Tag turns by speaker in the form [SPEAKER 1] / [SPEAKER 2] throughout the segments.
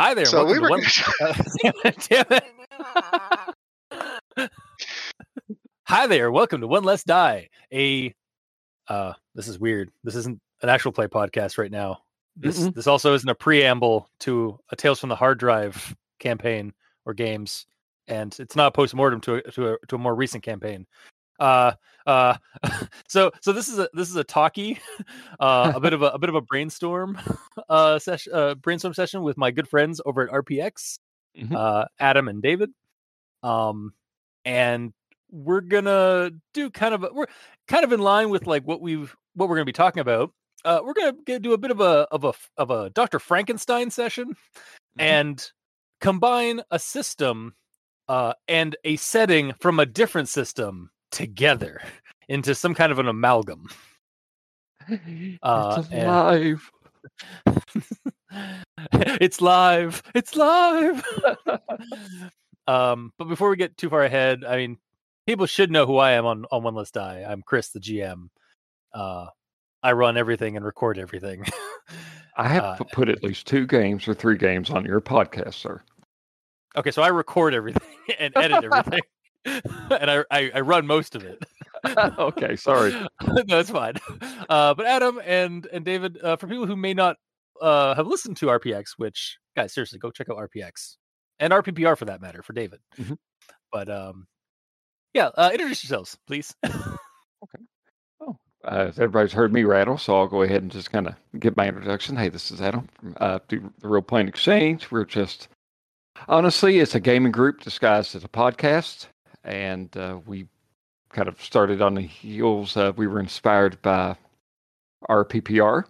[SPEAKER 1] Hi there.
[SPEAKER 2] So
[SPEAKER 1] welcome
[SPEAKER 2] we
[SPEAKER 1] to
[SPEAKER 2] were
[SPEAKER 1] one... Hi there. Welcome to One Less Die. A uh this is weird. This isn't an actual play podcast right now. This
[SPEAKER 3] Mm-mm.
[SPEAKER 1] this also isn't a preamble to a Tales from the Hard Drive campaign or games, and it's not a postmortem to a, to a to a more recent campaign. Uh uh so so this is a this is a talkie uh a bit of a, a bit of a brainstorm uh session uh brainstorm session with my good friends over at RPX
[SPEAKER 3] Mhm.
[SPEAKER 1] uh Adam and David um and we're gonna do kind of a, we're kind of in line with like what we've what we're gonna be talking about uh we're gonna get, do a bit of a of a of a Dr. Frankenstein session and combine a system uh and a setting from a different system together into some kind of an amalgam Uh,
[SPEAKER 3] it's alive.
[SPEAKER 1] it's live. It's live. um, but before we get too far ahead, I mean, people should know who I am on on One Less Die. I'm Chris, the GM. Uh, I run everything and record everything.
[SPEAKER 3] I have
[SPEAKER 1] uh,
[SPEAKER 3] put at least two games or three games on your podcast, sir.
[SPEAKER 1] okay, so I record everything and edit everything, and I, I I run most of it.
[SPEAKER 3] okay, sorry.
[SPEAKER 1] no, it's fine. Uh, but Adam and and David, uh, for people who may not uh, have listened to RPX, which guys, seriously, go check out RPX and RPPR for that matter for David.
[SPEAKER 3] Mhm.
[SPEAKER 1] But um, yeah, uh, introduce yourselves, please. Okay.
[SPEAKER 3] Oh, uh, everybody's heard me rattle, so I'll go ahead and just kind of give my introduction. Hey, this is Adam from uh, the, Role Playing Exchange. We're just honestly, it's a gaming group disguised as a podcast, and uh, we kind of started on the heels. Uh, we were inspired by RPPR,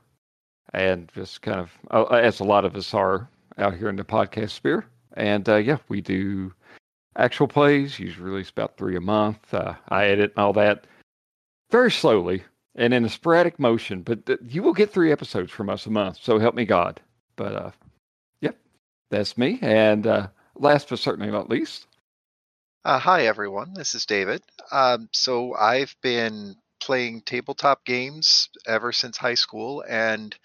[SPEAKER 3] and just kind of uh, as a lot of us are out here in the podcast sphere. And uh, yeah, we do actual plays. Usually release about three a month. Uh, I edit and all that very slowly and in a sporadic motion, but th- you will get three episodes from us a month. So help me God. But uh, yep, that's me. And uh, last but certainly not least,
[SPEAKER 2] Uh, hi, everyone. This is David. Um, so I've been playing tabletop games ever since high school, and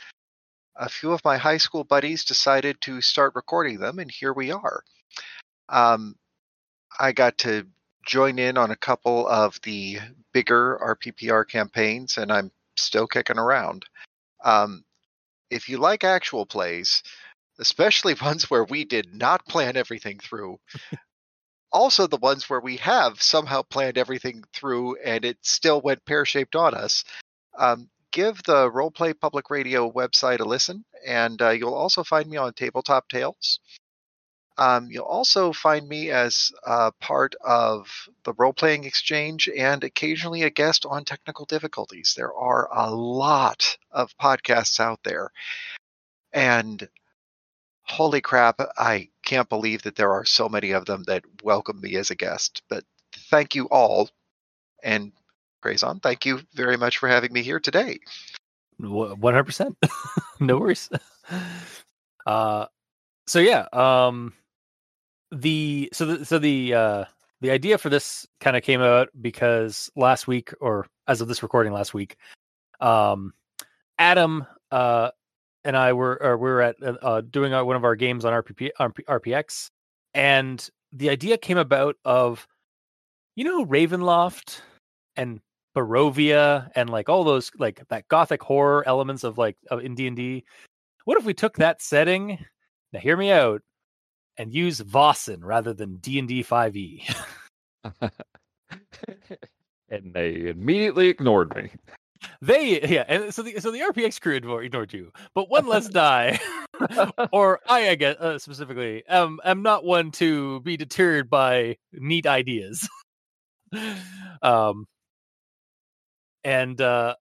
[SPEAKER 2] a few of my high school buddies decided to start recording them, and here we are. Um, I got to join in on a couple of the bigger RPPR campaigns, and I'm still kicking around. Um, if you like actual plays, especially ones where we did not plan everything through, also the ones where we have somehow planned everything through and it still went pear shaped on us, um, give the Roleplay Public Radio website a listen, and uh, you'll also find me on Tabletop Tales. Um, you'll also find me as uh, part of the Role Playing Exchange and occasionally a guest on Technical Difficulties. There are a lot of podcasts out there. And holy crap, I can't believe that there are so many of them that welcome me as a guest. But thank you all. And Grazon, thank you very much for having me here today.
[SPEAKER 1] One hundred percent. No worries. Uh, so yeah. Um, the so the so the uh the idea for this kind of came out because last week, or as of this recording last week, um, Adam uh and I were or we were at uh, uh, doing our, one of our games on RPP, RP, RPX, and the idea came about of you know Ravenloft and Barovia and like all those like that gothic horror elements of like of in D and D. What if we took that setting? Now hear me out, and use Vaesen rather than D and D five E.
[SPEAKER 3] and they immediately ignored me.
[SPEAKER 1] They yeah, and so the so the RPX crew ignored, ignored you, but one less die, or I I guess uh, specifically am am not one to be deterred by neat ideas. um, and uh,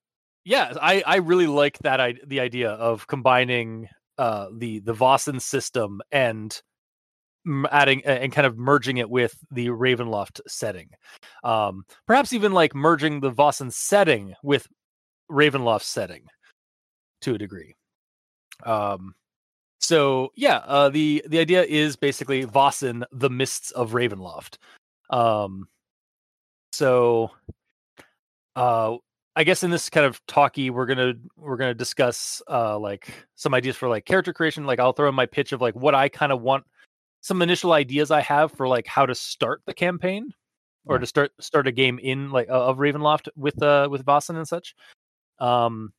[SPEAKER 1] yeah, I I really like that I the idea of combining uh the the Vaesen system and adding and kind of merging it with the Ravenloft setting. Um, perhaps even like merging the Vaesen setting with Ravenloft setting to a degree. Um, so yeah, uh, the the idea is basically Vaesen, the mists of Ravenloft. Um, so uh, I guess in this kind of talky, we're gonna we're gonna discuss uh like some ideas for like character creation. Like I'll throw in my pitch of like what I kind of want, some initial ideas I have for like how to start the campaign, or to start start a game in like uh, of Ravenloft with uh with Vaesen and such. Um,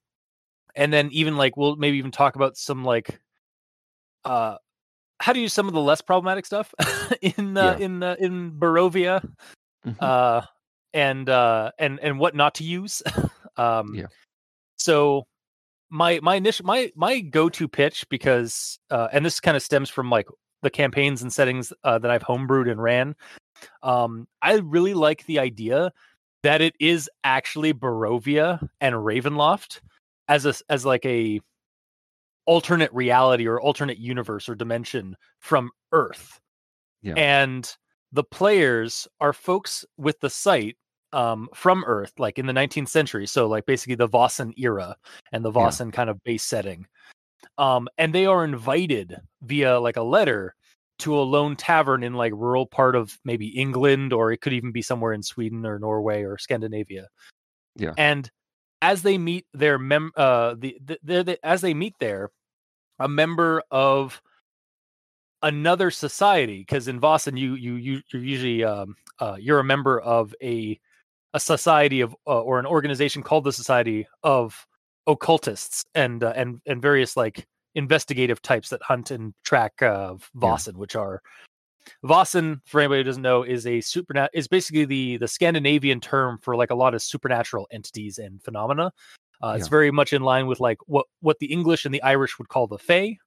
[SPEAKER 1] and then even like we'll maybe even talk about some like uh how to use some of the less problematic stuff in uh,
[SPEAKER 3] Yeah.
[SPEAKER 1] in uh, in Barovia
[SPEAKER 3] Mhm.
[SPEAKER 1] uh and uh and and what not to use um
[SPEAKER 3] Yeah.
[SPEAKER 1] so my my initial my my go-to pitch because uh and this kind of stems from like the campaigns and settings uh, that I've homebrewed and ran um I really like the idea that it is actually Barovia and Ravenloft as a as like a alternate reality or alternate universe or dimension from Earth.
[SPEAKER 3] Yeah.
[SPEAKER 1] And the players are folks with the sight um, from Earth, like in the 19th century. So, like basically the Vaesen era and the
[SPEAKER 3] Yeah.
[SPEAKER 1] Vaesen kind of base setting. Um, and they are invited via like a letter to a lone tavern in like rural part of maybe England, or it could even be somewhere in Sweden or Norway or Scandinavia.
[SPEAKER 3] Yeah.
[SPEAKER 1] And as they meet their mem, uh, the, the, the, the as they meet there, a member of another society because in Vaesen you you you you're usually um uh you're a member of a a society of uh, or an organization called the Society of Occultists and uh, and and various like investigative types that hunt and track uh Vaesen which are Vaesen for anybody who doesn't know is a supernat is basically the the Scandinavian term for like a lot of supernatural entities and phenomena. Uh, It's very much in line with like what what the English and the Irish would call the Fae.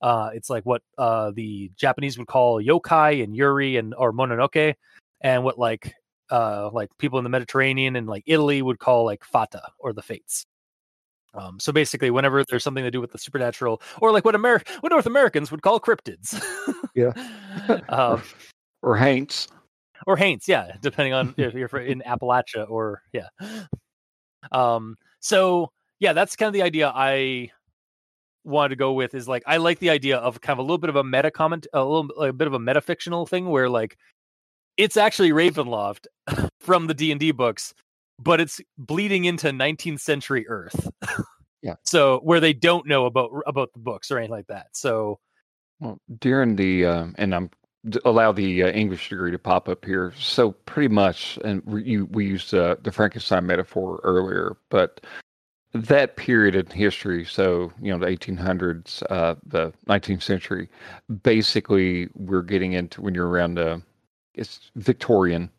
[SPEAKER 1] Uh, it's like what uh, the Japanese would call yokai and yuri and or mononoke, and what like uh, like people in the Mediterranean and like Italy would call like fata or the fates. Um, so basically, whenever there's something to do with the supernatural, or like what Ameri- what North Americans would call cryptids,
[SPEAKER 3] Yeah.
[SPEAKER 1] um,
[SPEAKER 3] or Haints.
[SPEAKER 1] or Haints, yeah, depending on if you're in Appalachia or yeah. Um, so yeah, that's kind of the idea I wanted to go with. Is like I like the idea of kind of a little bit of a meta comment, a little like, a bit of a metafictional thing where like it's actually Ravenloft from the D and D books, but it's bleeding into 19th century Earth.
[SPEAKER 3] Yeah.
[SPEAKER 1] So where they don't know about about the books or anything like that. So
[SPEAKER 3] Well, during the um, and I'm allow the uh, English degree to pop up here. So pretty much, and we, you we used uh, the Frankenstein metaphor earlier, but that period in history, so you know the 1800s, uh, the 19th century, basically we're getting into when you're around uh, it's Victorian,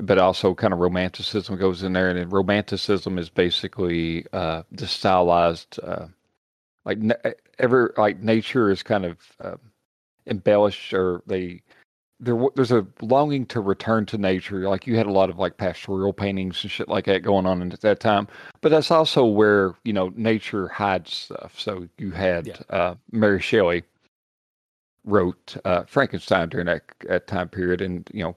[SPEAKER 3] but also kind of romanticism goes in there, and romanticism is basically uh, the stylized. Uh, like na- ever like nature is kind of uh, embellished or they there there's a longing to return to nature like you had a lot of like pastoral paintings and shit like that going on at that time but that's also where you know nature hides stuff so you had
[SPEAKER 1] Yeah.
[SPEAKER 3] uh, mary shelley wrote uh, frankenstein during that, that time period and you know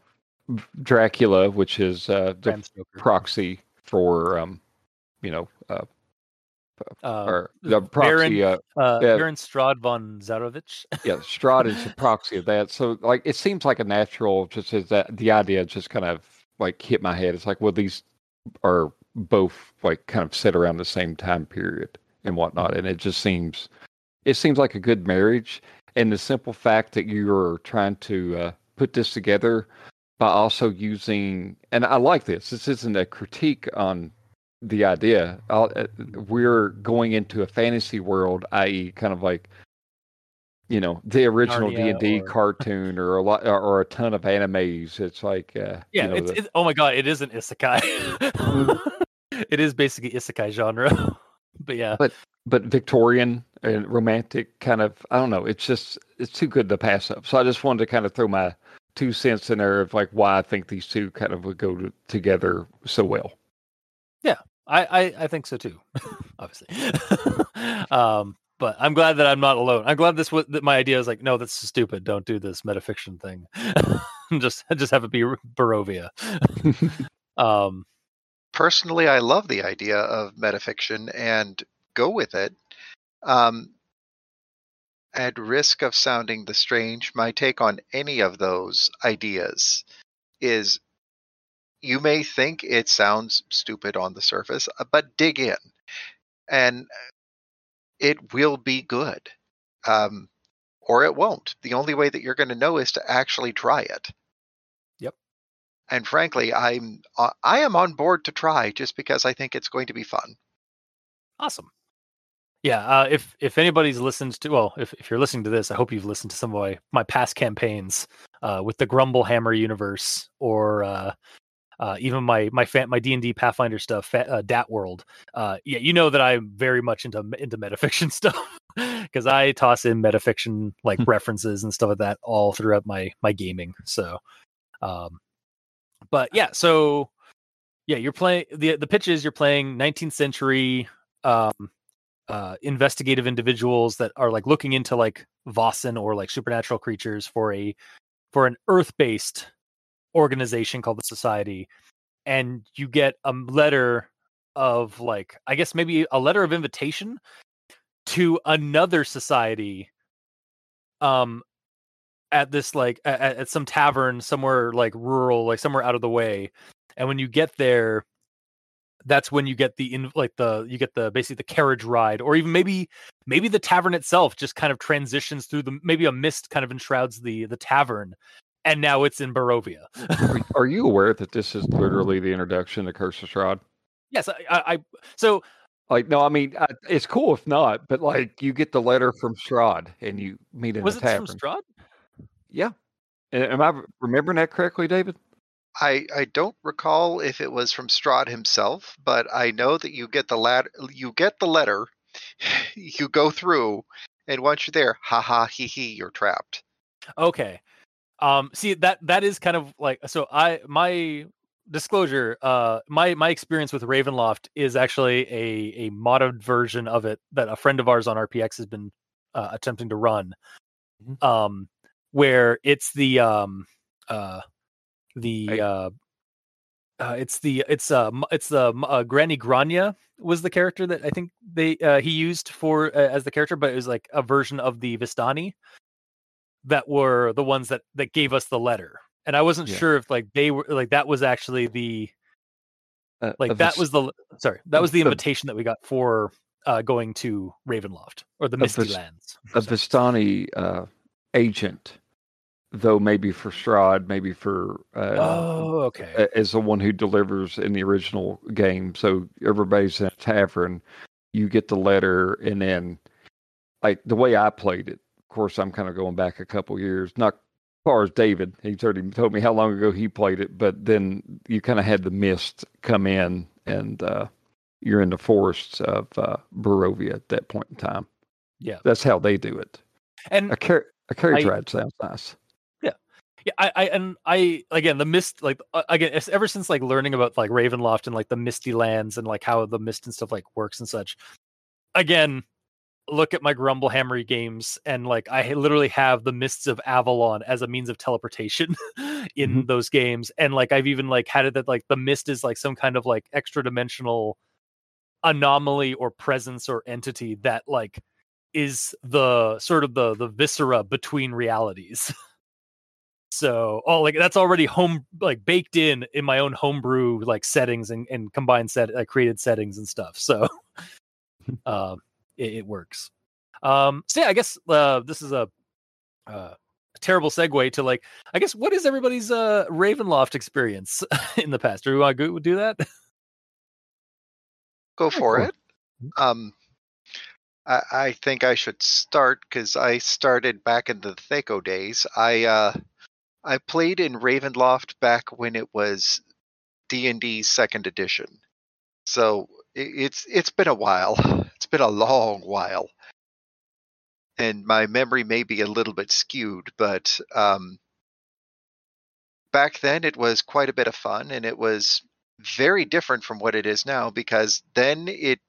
[SPEAKER 3] dracula which is uh, the proxy for um you know uh,
[SPEAKER 1] Uh,
[SPEAKER 3] or the
[SPEAKER 1] Baron-
[SPEAKER 3] proxy uh,
[SPEAKER 1] uh. Baron Strahd von Zarovich.
[SPEAKER 3] yeah, Strahd is a proxy of that. So like it seems like a natural just as that the idea just kind of like hit my head. It's like, well, these are both like kind of set around the same time period and whatnot. And it just seems it seems like a good marriage. And the simple fact that you're trying to uh, put this together by also using and I like this. This isn't a critique on the idea. I'll, uh, we're going into a fantasy world, i.e., kind of like you know the original D and D cartoon or a lot or a ton of animes. It's like uh,
[SPEAKER 1] Yeah,
[SPEAKER 3] you know,
[SPEAKER 1] it's,
[SPEAKER 3] the-
[SPEAKER 1] it's oh my god, it is an isekai. it is basically isekai genre. but yeah,
[SPEAKER 3] but Victorian and romantic kind of I don't know. It's just it's too good to pass up. So I just wanted to kind of throw my two cents in there of like why I think these two kind of would go to, together so well.
[SPEAKER 1] Yeah, I, I I think so too. obviously. um, but I'm glad that I'm not alone. I'm glad this was that my idea is like, no, that's stupid. Don't do this metafiction thing. just just have it be Barovia. um,
[SPEAKER 2] Personally, I love the idea of metafiction and go with it. Um, at risk of sounding the strange, my take on any of those ideas is you may think it sounds stupid on the surface, uh, but dig in, and it will be good, um, or it won't. The only way that you're going to know is to actually try it.
[SPEAKER 1] Yep.
[SPEAKER 2] And frankly, I'm uh, I am on board to try just because I think it's going to be fun.
[SPEAKER 1] Awesome. Yeah, uh, if if anybody's listened to well, if, if you're listening to this, I hope you've listened to some of my, my past campaigns uh, with the Grumble Hammer universe or uh, uh, even my my fan, my D and D Pathfinder stuff, uh, Dat World. Uh, yeah, you know that I'm very much into into metafiction stuff because I toss in metafiction like
[SPEAKER 3] Hmm.
[SPEAKER 1] references and stuff like that all throughout my my gaming. So, um, but yeah, so yeah, you're playing the the pitch is you're playing 19th century um uh investigative individuals that are like looking into like Vossen or like supernatural creatures for a for an earth based organization called the Society, and you get a letter of like I guess maybe a letter of invitation to another society um at this like at, at some tavern somewhere like rural like somewhere out of the way and when you get there that's when you get the in like the you get the basically the carriage ride or even maybe maybe the tavern itself just kind of transitions through the maybe a mist kind of enshrouds the the tavern and now it's in Barovia.
[SPEAKER 3] Are, you aware that this is literally the introduction to Curse of Strahd?
[SPEAKER 1] yes, I, I, I so
[SPEAKER 3] Like, no, I mean, I, it's cool if not, but like, you get the letter from Strahd and you meet in
[SPEAKER 1] was
[SPEAKER 3] the
[SPEAKER 1] it from
[SPEAKER 3] tavern.
[SPEAKER 1] Strahd?
[SPEAKER 3] Yeah. Am I remembering that correctly, David?
[SPEAKER 2] I, I don't recall if it was from Strahd himself, but I know that you get the lat- you get the letter, you go through, and once you're there, ha ha he he, you're trapped.
[SPEAKER 1] Okay. Um see that that is kind of like so I my disclosure uh my my experience with Ravenloft is actually a a modded version of it that a friend of ours on RPX has been uh, attempting to run.
[SPEAKER 3] Mhm.
[SPEAKER 1] Um where it's the um uh the uh uh, it's the it's uh it's the uh, Granny Grania was the character that I think they uh, he used for uh, as the character, but it was like a version of the Vistani that were the ones that that gave us the letter, and I wasn't
[SPEAKER 3] Yeah.
[SPEAKER 1] sure if like they were like that was actually the
[SPEAKER 3] Uh,
[SPEAKER 1] like that was the sorry that was the
[SPEAKER 3] of-
[SPEAKER 1] invitation that we got for uh going to Ravenloft or the Misty
[SPEAKER 3] this-
[SPEAKER 1] Lands.
[SPEAKER 3] a Vistani uh, agent, though maybe for Strahd, maybe for uh,
[SPEAKER 1] Oh, okay.
[SPEAKER 3] as the one who delivers in the original game. So everybody's in a tavern. You get the letter, and then, like the way I played it. Of course, I'm kind of going back a couple years. Not as far as David. He's already told me how long ago he played it. But then you kind of had the mist come in, and uh, you're in the forests of uh, Barovia at that point in time.
[SPEAKER 1] Yeah.
[SPEAKER 3] That's how they do it.
[SPEAKER 1] and
[SPEAKER 3] A, car- a carriage
[SPEAKER 1] I-
[SPEAKER 3] ride sounds nice.
[SPEAKER 1] Yeah I, I and i again the mist like again it's ever since like learning about like ravenloft and like the misty lands and like how the mist and stuff like works and such again look at my grumble hammery games and like i literally have the mists of avalon as a means of teleportation in mm-hmm. those games and like i've even like had it that like the mist is like some kind of like extra dimensional anomaly or presence or entity that like is the sort of the the viscera between realities so oh like that's already home like baked in in my own homebrew like settings and, and combined set uh, created settings and stuff so um it, it works um so yeah i guess uh this is a uh terrible segue to like i guess what is everybody's uh ravenloft experience in the past do we want to do that
[SPEAKER 2] Go for
[SPEAKER 3] cool.
[SPEAKER 2] it. Um, I, I think I should start because I started back in the Thaco days. I uh, I played in Ravenloft back when it was D and D Second Edition, so it's it's been a while. It's been a long while, and my memory may be a little bit skewed, but um, back then it was quite a bit of fun, and it was very different from what it is now because then it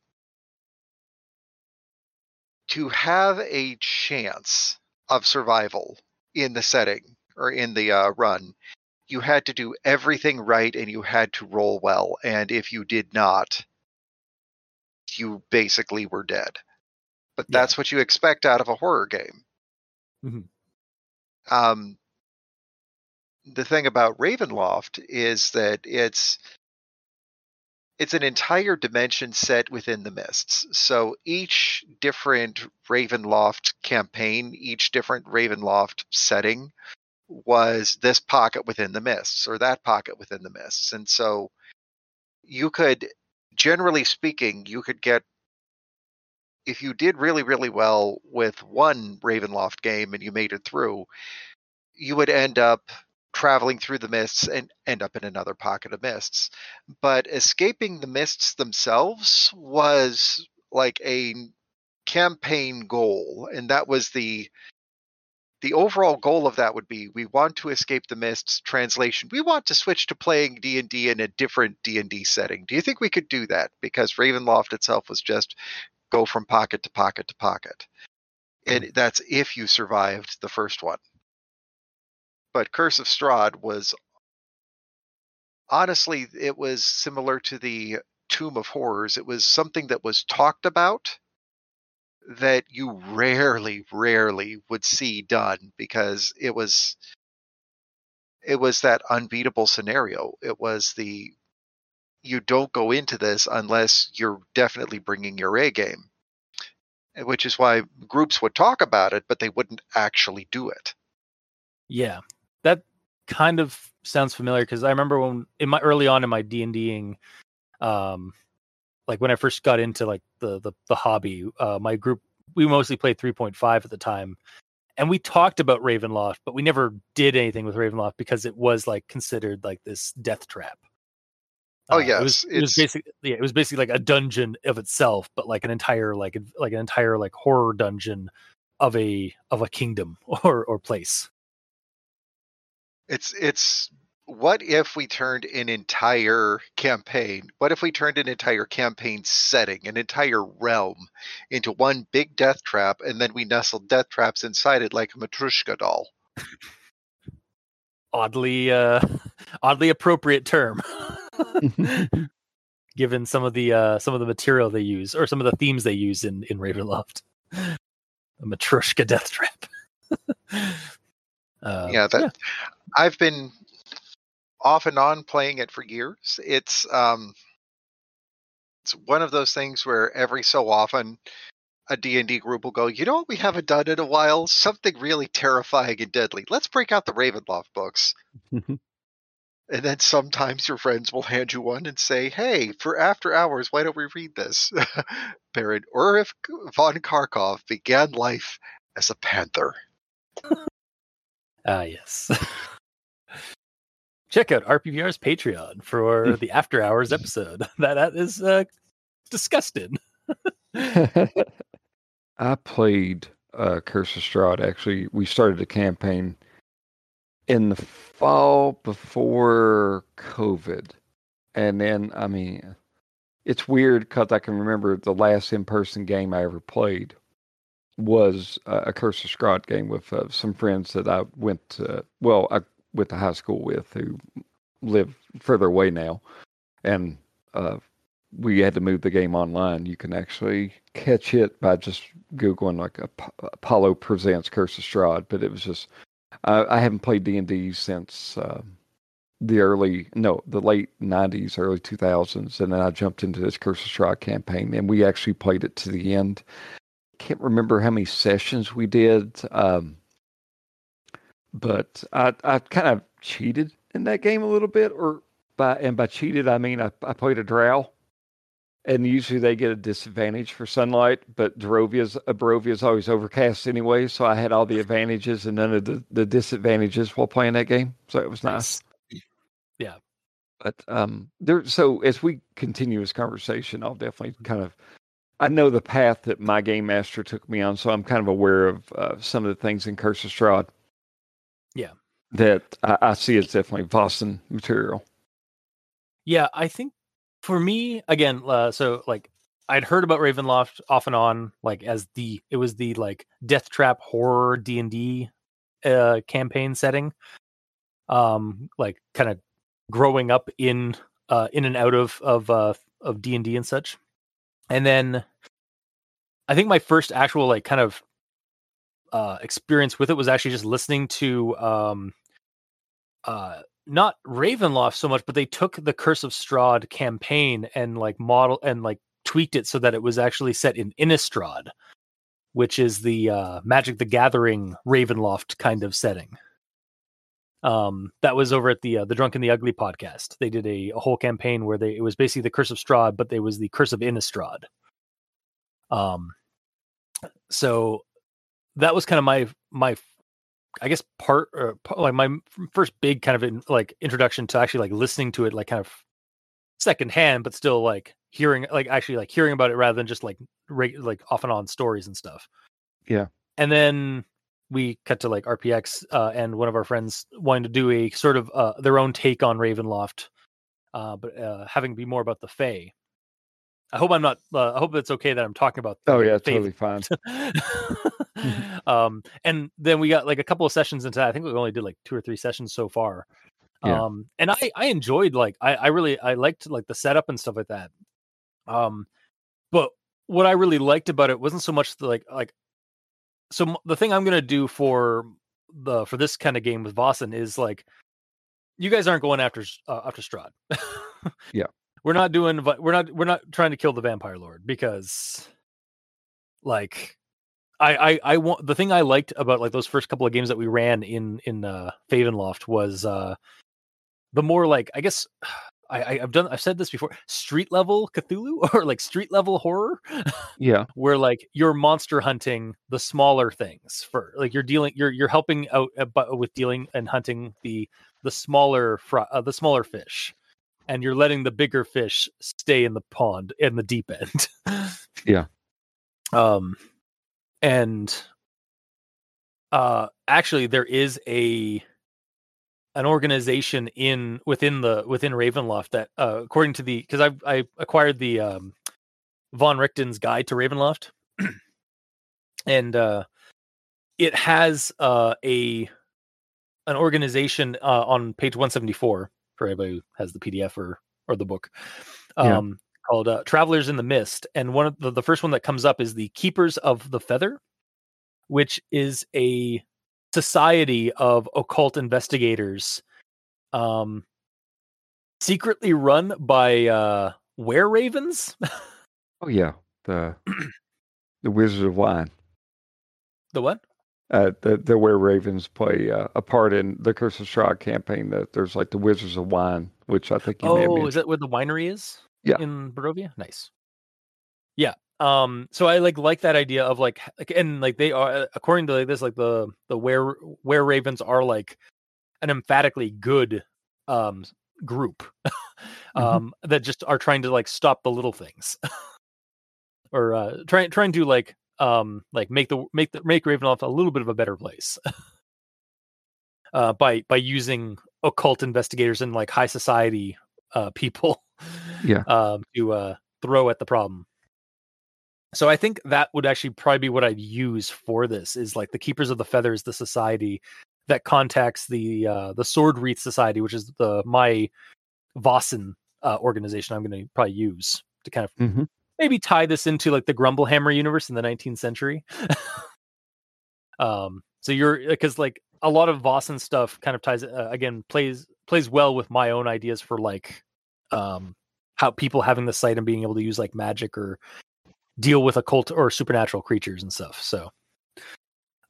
[SPEAKER 2] to have a chance of survival in the setting or in the uh, run you had to do everything right and you had to roll well and if you did not you basically were dead but
[SPEAKER 1] Yeah.
[SPEAKER 2] that's what you expect out of a horror game
[SPEAKER 1] Mhm.
[SPEAKER 2] um the thing about Ravenloft is that it's it's an entire dimension set within the mists. So each different Ravenloft campaign, each different Ravenloft setting was this pocket within the mists or that pocket within the mists. And so you could generally speaking, you could get if you did really really well with one Ravenloft game and you made it through, you would end up traveling through the mists and end up in another pocket of mists. But escaping the mists themselves was like a campaign goal, and that was the the overall goal of that would be we want to escape the mists translation. We want to switch to playing d&d in a different d&d setting. Do you think we could do that? Because ravenloft itself was just go from pocket to pocket to pocket. And that's if you survived the first one. But Curse of Strahd was honestly it was similar to the Tomb of Horrors. It was something that was talked about that you rarely, rarely would see done because it was it was that unbeatable scenario. It was the you don't go into this unless you're definitely bringing your A game, which is why groups would talk about it, but they wouldn't actually do it.
[SPEAKER 1] Yeah, that kind of sounds familiar because I remember when in my early on in my D and Ding, um, like when I first got into like the the, the hobby, uh, my group we mostly played 3.5 at the time, and we talked about Ravenloft, but we never did anything with Ravenloft because it was like considered like this death trap.
[SPEAKER 2] Oh
[SPEAKER 1] Uh,
[SPEAKER 2] yes,
[SPEAKER 1] it was, it was basically yeah, it was basically like a dungeon of itself, but like an entire like like an entire like horror dungeon of a of a kingdom or or place.
[SPEAKER 2] It's it's what if we turned an entire campaign? What if we turned an entire campaign setting, an entire realm, into one big death trap, and then we nestled death traps inside it like a Matrushka doll?
[SPEAKER 1] oddly uh oddly appropriate term given some of the uh some of the material they use or some of the themes they use in in ravenloft a matrushka death trap uh,
[SPEAKER 2] yeah, that I've been off and on playing it for years. It's um, it's one of those things where every so often a D&D group will go, you know what we haven't done in a while? Something really terrifying and deadly. Let's break out the Ravenloft books. And then sometimes your friends will hand you one and say, hey, for after hours, why don't we read this? Baron Ulrich von Kharkov began life as a panther.
[SPEAKER 1] ah yes check out rppr's patreon for the after hours episode that that is uh disgusting
[SPEAKER 3] I played uh, Curse of Strahd. Actually, we started a campaign in the fall before COVID, and then I mean, it's weird because I can remember the last in-person game I ever played was uh, a Curse of Strahd game with uh, some friends that I went to. Well, I went to high school with who live further away now, and uh, we had to move the game online. You can actually catch it by just googling like Ap- Apollo presents Curse of Strahd. But it was just I, I haven't played D and D since uh, the early no the late '90s, early 2000s, and then I jumped into this Curse of Strahd campaign, and we actually played it to the end. Can't remember how many sessions we did, um, but I I kind of cheated in that game a little bit, or by and by cheated I mean I, I played a drow and usually they get a disadvantage for sunlight, but Barovia's uh, Barovia's always overcast anyway, so I had all the advantages and none of the, the disadvantages while playing that game. So it was nice.
[SPEAKER 1] Yeah.
[SPEAKER 3] But um there so as we continue this conversation, I'll definitely kind of I know the path that my game master took me on, so I'm kind of aware of uh, some of the things in Curse of Strahd. That I, I see as definitely Vaesen material.
[SPEAKER 1] Yeah, I think for me again, uh, so like I'd heard about Ravenloft off and on, like as the it was the like death trap horror D and D uh campaign setting. Um, like kind of growing up in uh in and out of of uh of D and D and such, and then I think my first actual like kind of uh experience with it was actually just listening to um uh not Ravenloft so much, but they took the Curse of Strahd campaign and like model and like tweaked it so that it was actually set in Innistrad, which is the uh, Magic the Gathering Ravenloft kind of setting. Um, that was over at the uh, the Drunk and the Ugly podcast. They did a, a whole campaign where they it was basically the Curse of Strahd, but there was the Curse of Innistrad. Um, so that was kind of my my I guess part or like my first big kind of in, like introduction to actually like listening to it like kind of secondhand, but still like hearing like actually like hearing about it rather than just like re- like off and on stories and stuff.
[SPEAKER 3] Yeah.
[SPEAKER 1] And then we cut to like RPX uh, and one of our friends wanting to do a sort of uh, their own take on Ravenloft, uh, but uh, having be more about the Fae. I hope I'm not. Uh, I hope it's okay that I'm talking about.
[SPEAKER 3] Oh yeah,
[SPEAKER 1] Fae.
[SPEAKER 3] totally fine.
[SPEAKER 1] um, and then we got like a couple of sessions into that. I think we only did like two or three sessions so far.
[SPEAKER 3] Yeah.
[SPEAKER 1] Um, and I I enjoyed like I I really I liked like the setup and stuff like that. Um, but what I really liked about it wasn't so much the, like like so the thing I'm gonna do for the for this kind of game with Vaesen is like you guys aren't going after uh, after Strahd.
[SPEAKER 3] Yeah.
[SPEAKER 1] We're not doing we're not we're not trying to kill the vampire lord because like I, I I want the thing I liked about like those first couple of games that we ran in in uh Favenloft was uh the more like I guess I, I I've done I've said this before street level Cthulhu or like street level horror
[SPEAKER 3] Yeah.
[SPEAKER 1] where like you're monster hunting the smaller things for like you're dealing you're you're helping out uh, with dealing and hunting the the smaller fr- uh, the smaller fish and you're letting the bigger fish stay in the pond in the deep end
[SPEAKER 3] Yeah.
[SPEAKER 1] um and uh actually there is a an organization in within the within Ravenloft that uh according to the because I I acquired the um Van Richten's guide to Ravenloft and uh it has uh a an organization uh on page 174 for anybody who has the PDF or or the book
[SPEAKER 3] Yeah.
[SPEAKER 1] um called uh, Travelers in the Mist and one of the, the first one that comes up is the Keepers of the Feather which is a society of occult investigators um secretly run by uh were ravens
[SPEAKER 3] Oh yeah. The the Wizard of Wine.
[SPEAKER 1] the what
[SPEAKER 3] Uh, the the where ravens play uh, a part in the Curse of Strahd campaign. That there's like the Wizards of Wine, which I think you may have
[SPEAKER 1] oh is that where the winery is?
[SPEAKER 3] Yeah.
[SPEAKER 1] in Barovia? Nice. Yeah um so i like like that idea of like like and like they are uh, according to like this like the the where where ravens are like an emphatically good um group um that just are trying to like stop the little things. Or uh trying trying to like um like make the make the make ravenloft a little bit of a better place uh by by using occult investigators and like high society uh people
[SPEAKER 3] Yeah.
[SPEAKER 1] um to uh throw at the problem so i think that would actually probably be what i'd use for this is like the keepers of the feathers the society that contacts the uh the sword wreath society which is the my vaesen uh organization i'm going to probably use to kind of
[SPEAKER 3] Mhm.
[SPEAKER 1] Maybe tie this into like the grumblehammer universe in the 19th century um so you're because like a lot of vaesen stuff kind of ties uh, again plays plays well with my own ideas for like um how people having the sight and being able to use like magic or deal with occult or supernatural creatures and stuff so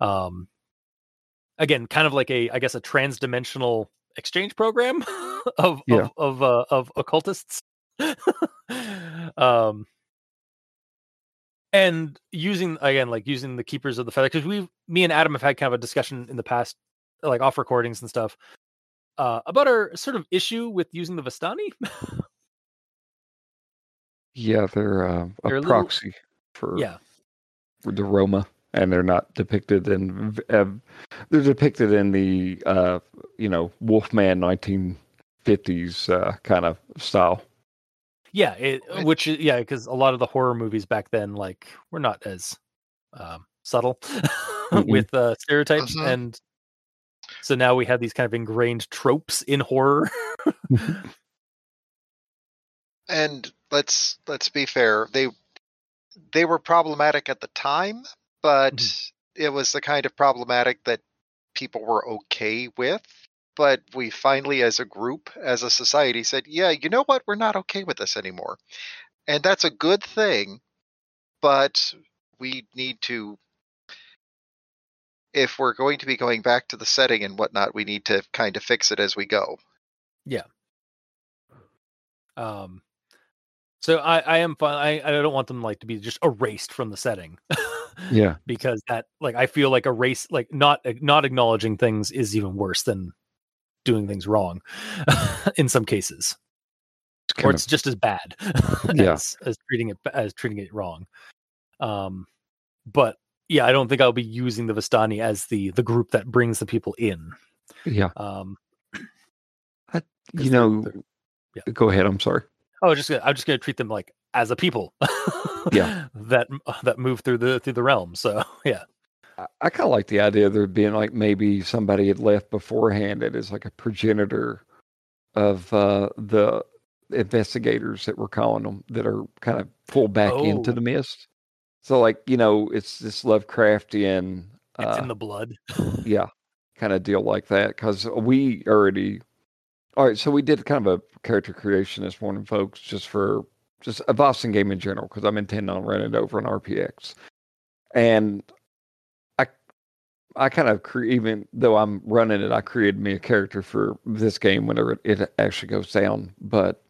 [SPEAKER 1] um again kind of like a i guess a trans-dimensional exchange program of
[SPEAKER 3] Yeah.
[SPEAKER 1] of of, uh, of occultists um and using again like using the keepers of the feather because we me and adam have had kind of a discussion in the past like off recordings and stuff uh about our sort of issue with using the vistani
[SPEAKER 3] Yeah, they're uh, a
[SPEAKER 1] They're a little-
[SPEAKER 3] proxy for
[SPEAKER 1] yeah
[SPEAKER 3] for the Roma, and they're not depicted in. Uh, they're depicted in the uh, you know Wolfman 1950s uh, kind of style.
[SPEAKER 1] Yeah, it,
[SPEAKER 2] Right.
[SPEAKER 1] which yeah, because a lot of the horror movies back then, like, were not as um, subtle with uh, stereotypes,
[SPEAKER 2] Mhm.
[SPEAKER 1] and so now we have these kind of ingrained tropes in horror.
[SPEAKER 2] and let's let's be fair they they were problematic at the time but
[SPEAKER 1] Mhm.
[SPEAKER 2] it was the kind of problematic that people were okay with but we finally, as a group, as a society, said, yeah, you know what? We're not okay with this anymore. And that's a good thing, but we need to, if we're going to be going back to the setting and whatnot, we need to kind of fix it as we go. Yeah.
[SPEAKER 1] Um, so I, I am fine. I, I don't want them like to be just erased from the setting.
[SPEAKER 3] Yeah.
[SPEAKER 1] because that like I feel like erase like not not acknowledging things is even worse than doing things wrong in some cases,
[SPEAKER 3] It's
[SPEAKER 1] or it's just as bad
[SPEAKER 3] Yeah.
[SPEAKER 1] as, as treating it as treating it wrong. Um, but yeah, I don't think I'll be using the Vistani as the the group that brings the people in.
[SPEAKER 3] yeah.
[SPEAKER 1] Um,
[SPEAKER 3] You
[SPEAKER 1] they're-
[SPEAKER 3] know,
[SPEAKER 1] they're- yeah.
[SPEAKER 3] go ahead. I'm sorry.
[SPEAKER 1] Oh, just gonna, I'm just gonna treat them like as a people.
[SPEAKER 3] Yeah.
[SPEAKER 1] that that move through the through the realm. So yeah,
[SPEAKER 3] I, kind of like the idea of there being like maybe somebody had left beforehand that is like a progenitor of uh, the investigators that we're calling them that are kind of pulled back into
[SPEAKER 1] Oh.
[SPEAKER 3] the mist. So like you know, it's this Lovecraftian.
[SPEAKER 1] it's
[SPEAKER 3] uh,
[SPEAKER 1] in the blood.
[SPEAKER 3] yeah kind of deal like that because we already all right so we did kind of a character creation this morning folks just for just a vaesen game in general because i'm intending on running it over on rpx and i kind of cre- even though i'm running it i created me a character for this game whenever it actually goes down but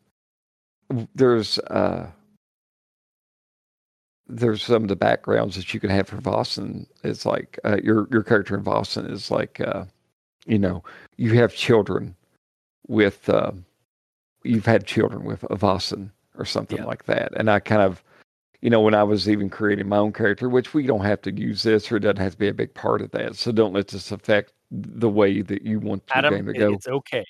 [SPEAKER 3] there's uh there's some of the backgrounds that you can have for Vaesen. It's like uh, your your character in Vaesen is like uh, you know you have children with uh, you've had children with a Vaesen or something
[SPEAKER 1] Yeah.
[SPEAKER 3] like that. And I kind of you know when I was even creating my own character, which we don't have to use this or it doesn't have to be a big part of that. So don't let this affect the way that you want your
[SPEAKER 1] Adam,
[SPEAKER 3] game to go.
[SPEAKER 1] it's okay.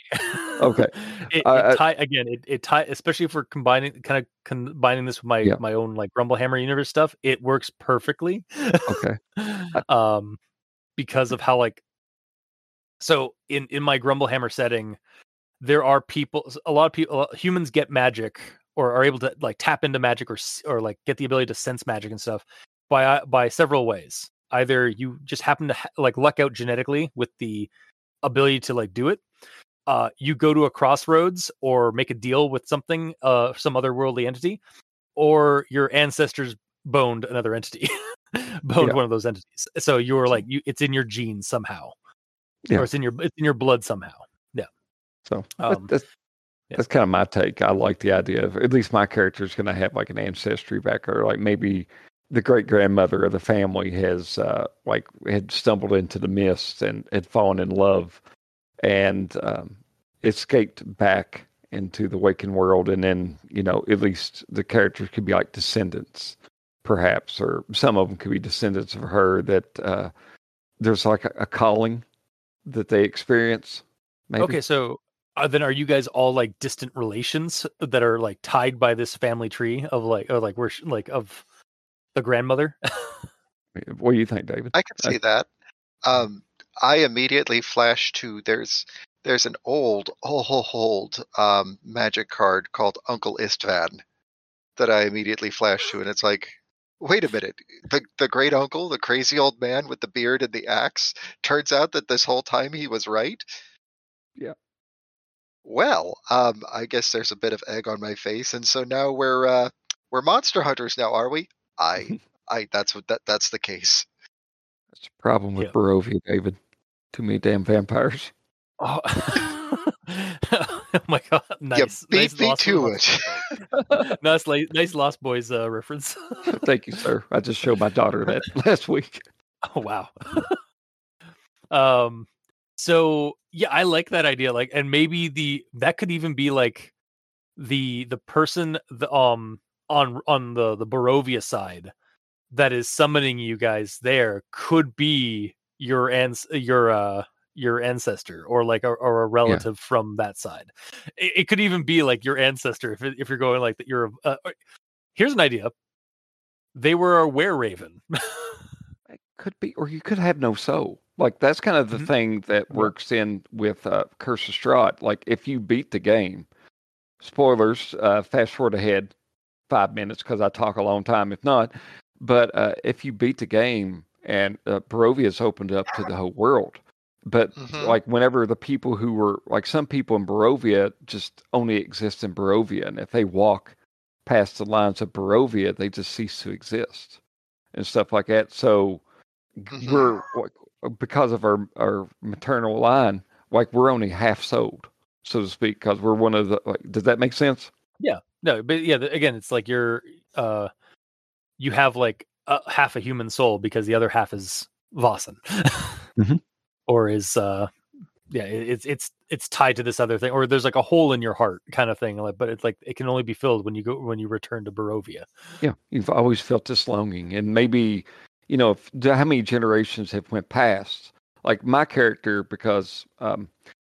[SPEAKER 3] Okay.
[SPEAKER 1] it,
[SPEAKER 3] Uh,
[SPEAKER 1] it tie again. It, it tie especially for combining kind of combining this with my
[SPEAKER 3] Yeah.
[SPEAKER 1] my own like Grumblehammer universe stuff. It works perfectly.
[SPEAKER 3] Okay.
[SPEAKER 1] um, because of how like so in in my Grumblehammer setting, there are people. A lot of people, humans get magic or are able to like tap into magic or or like get the ability to sense magic and stuff by uh, by several ways. Either you just happen to ha- like luck out genetically with the ability to like do it. Uh, you go to a crossroads or make a deal with something, uh, some otherworldly entity, or your ancestors boned another entity, boned
[SPEAKER 3] Yeah.
[SPEAKER 1] one of those entities. So you're like you, it's in your genes somehow,
[SPEAKER 3] Yeah.
[SPEAKER 1] or it's in your it's in your blood somehow.
[SPEAKER 3] Yeah. So
[SPEAKER 1] Um,
[SPEAKER 3] that's
[SPEAKER 1] yeah.
[SPEAKER 3] that's kind of my take. I like the idea of at least my character is going to have like an ancestry background, like maybe the great grandmother of the family has uh, like had stumbled into the mist and had fallen in love and um, escaped back into the waking world, and then you know at least the characters could be like descendants, perhaps, or some of them could be descendants of her that uh, there's like a, a calling that they experience. Maybe.
[SPEAKER 1] Okay, so uh, then are you guys all like distant relations that are like tied by this family tree of like or like we're like of the grandmother?
[SPEAKER 3] What do you think, David?
[SPEAKER 2] I can see that. Um, I immediately flash to there's there's an old old old um, magic card called Uncle Istvan that I immediately flash to, and it's like, wait a minute, the the great uncle, the crazy old man with the beard and the axe, turns out that this whole time he was right.
[SPEAKER 3] Yeah.
[SPEAKER 2] Well, um, I guess there's a bit of egg on my face, and so now we're uh, we're monster hunters now, are we? I I that's what that that's the case.
[SPEAKER 3] That's the problem with
[SPEAKER 1] Yeah.
[SPEAKER 3] Barovia, David. Too many damn vampires.
[SPEAKER 1] Oh, oh my god! Nice,
[SPEAKER 2] you beat
[SPEAKER 1] nice
[SPEAKER 2] me
[SPEAKER 1] Lost
[SPEAKER 2] to
[SPEAKER 1] Boys-
[SPEAKER 2] it.
[SPEAKER 1] nice, la- nice Lost Boys uh, reference.
[SPEAKER 3] Thank you, sir. I just showed my daughter that last week.
[SPEAKER 1] Oh wow. um so yeah, I like that idea like and maybe the that could even be like the the person the um on on the the Barovia side that is summoning you guys there could be your ans your uh your ancestor or like a, or a relative from that side. It, it could even be like your ancestor if if you're going like that you're uh, uh, here's an idea. They were a were raven.
[SPEAKER 3] It could be, or you could have no soul. Like that's kind of the
[SPEAKER 1] Mhm.
[SPEAKER 3] thing that works in with uh, Curse of Strahd. Like if you beat the game, spoilers. Uh, fast forward ahead five minutes because I talk a long time. If not, but uh, if you beat the game and uh, Barovia's opened up to the whole world, But
[SPEAKER 2] Mhm.
[SPEAKER 3] like whenever the people who were like some people in Barovia just only exist in Barovia, and if they walk past the lines of Barovia, they just cease to exist and stuff like that. So
[SPEAKER 2] Mhm.
[SPEAKER 3] we're like, because of our our maternal line, like we're only half sold, so to speak, because we're one of the. Like, does that make sense? Yeah.
[SPEAKER 1] No, but yeah, again, it's like you're uh you have like a, half a human soul because the other half is Vaesen.
[SPEAKER 3] Mhm.
[SPEAKER 1] Or is uh yeah, it- it's it's it's tied to this other thing or there's like a hole in your heart kind of thing like but it's like it can only be filled when you go when you return to Barovia.
[SPEAKER 3] Yeah, you've always felt this longing, and maybe you know if, how many generations have went past. Like my character, because um,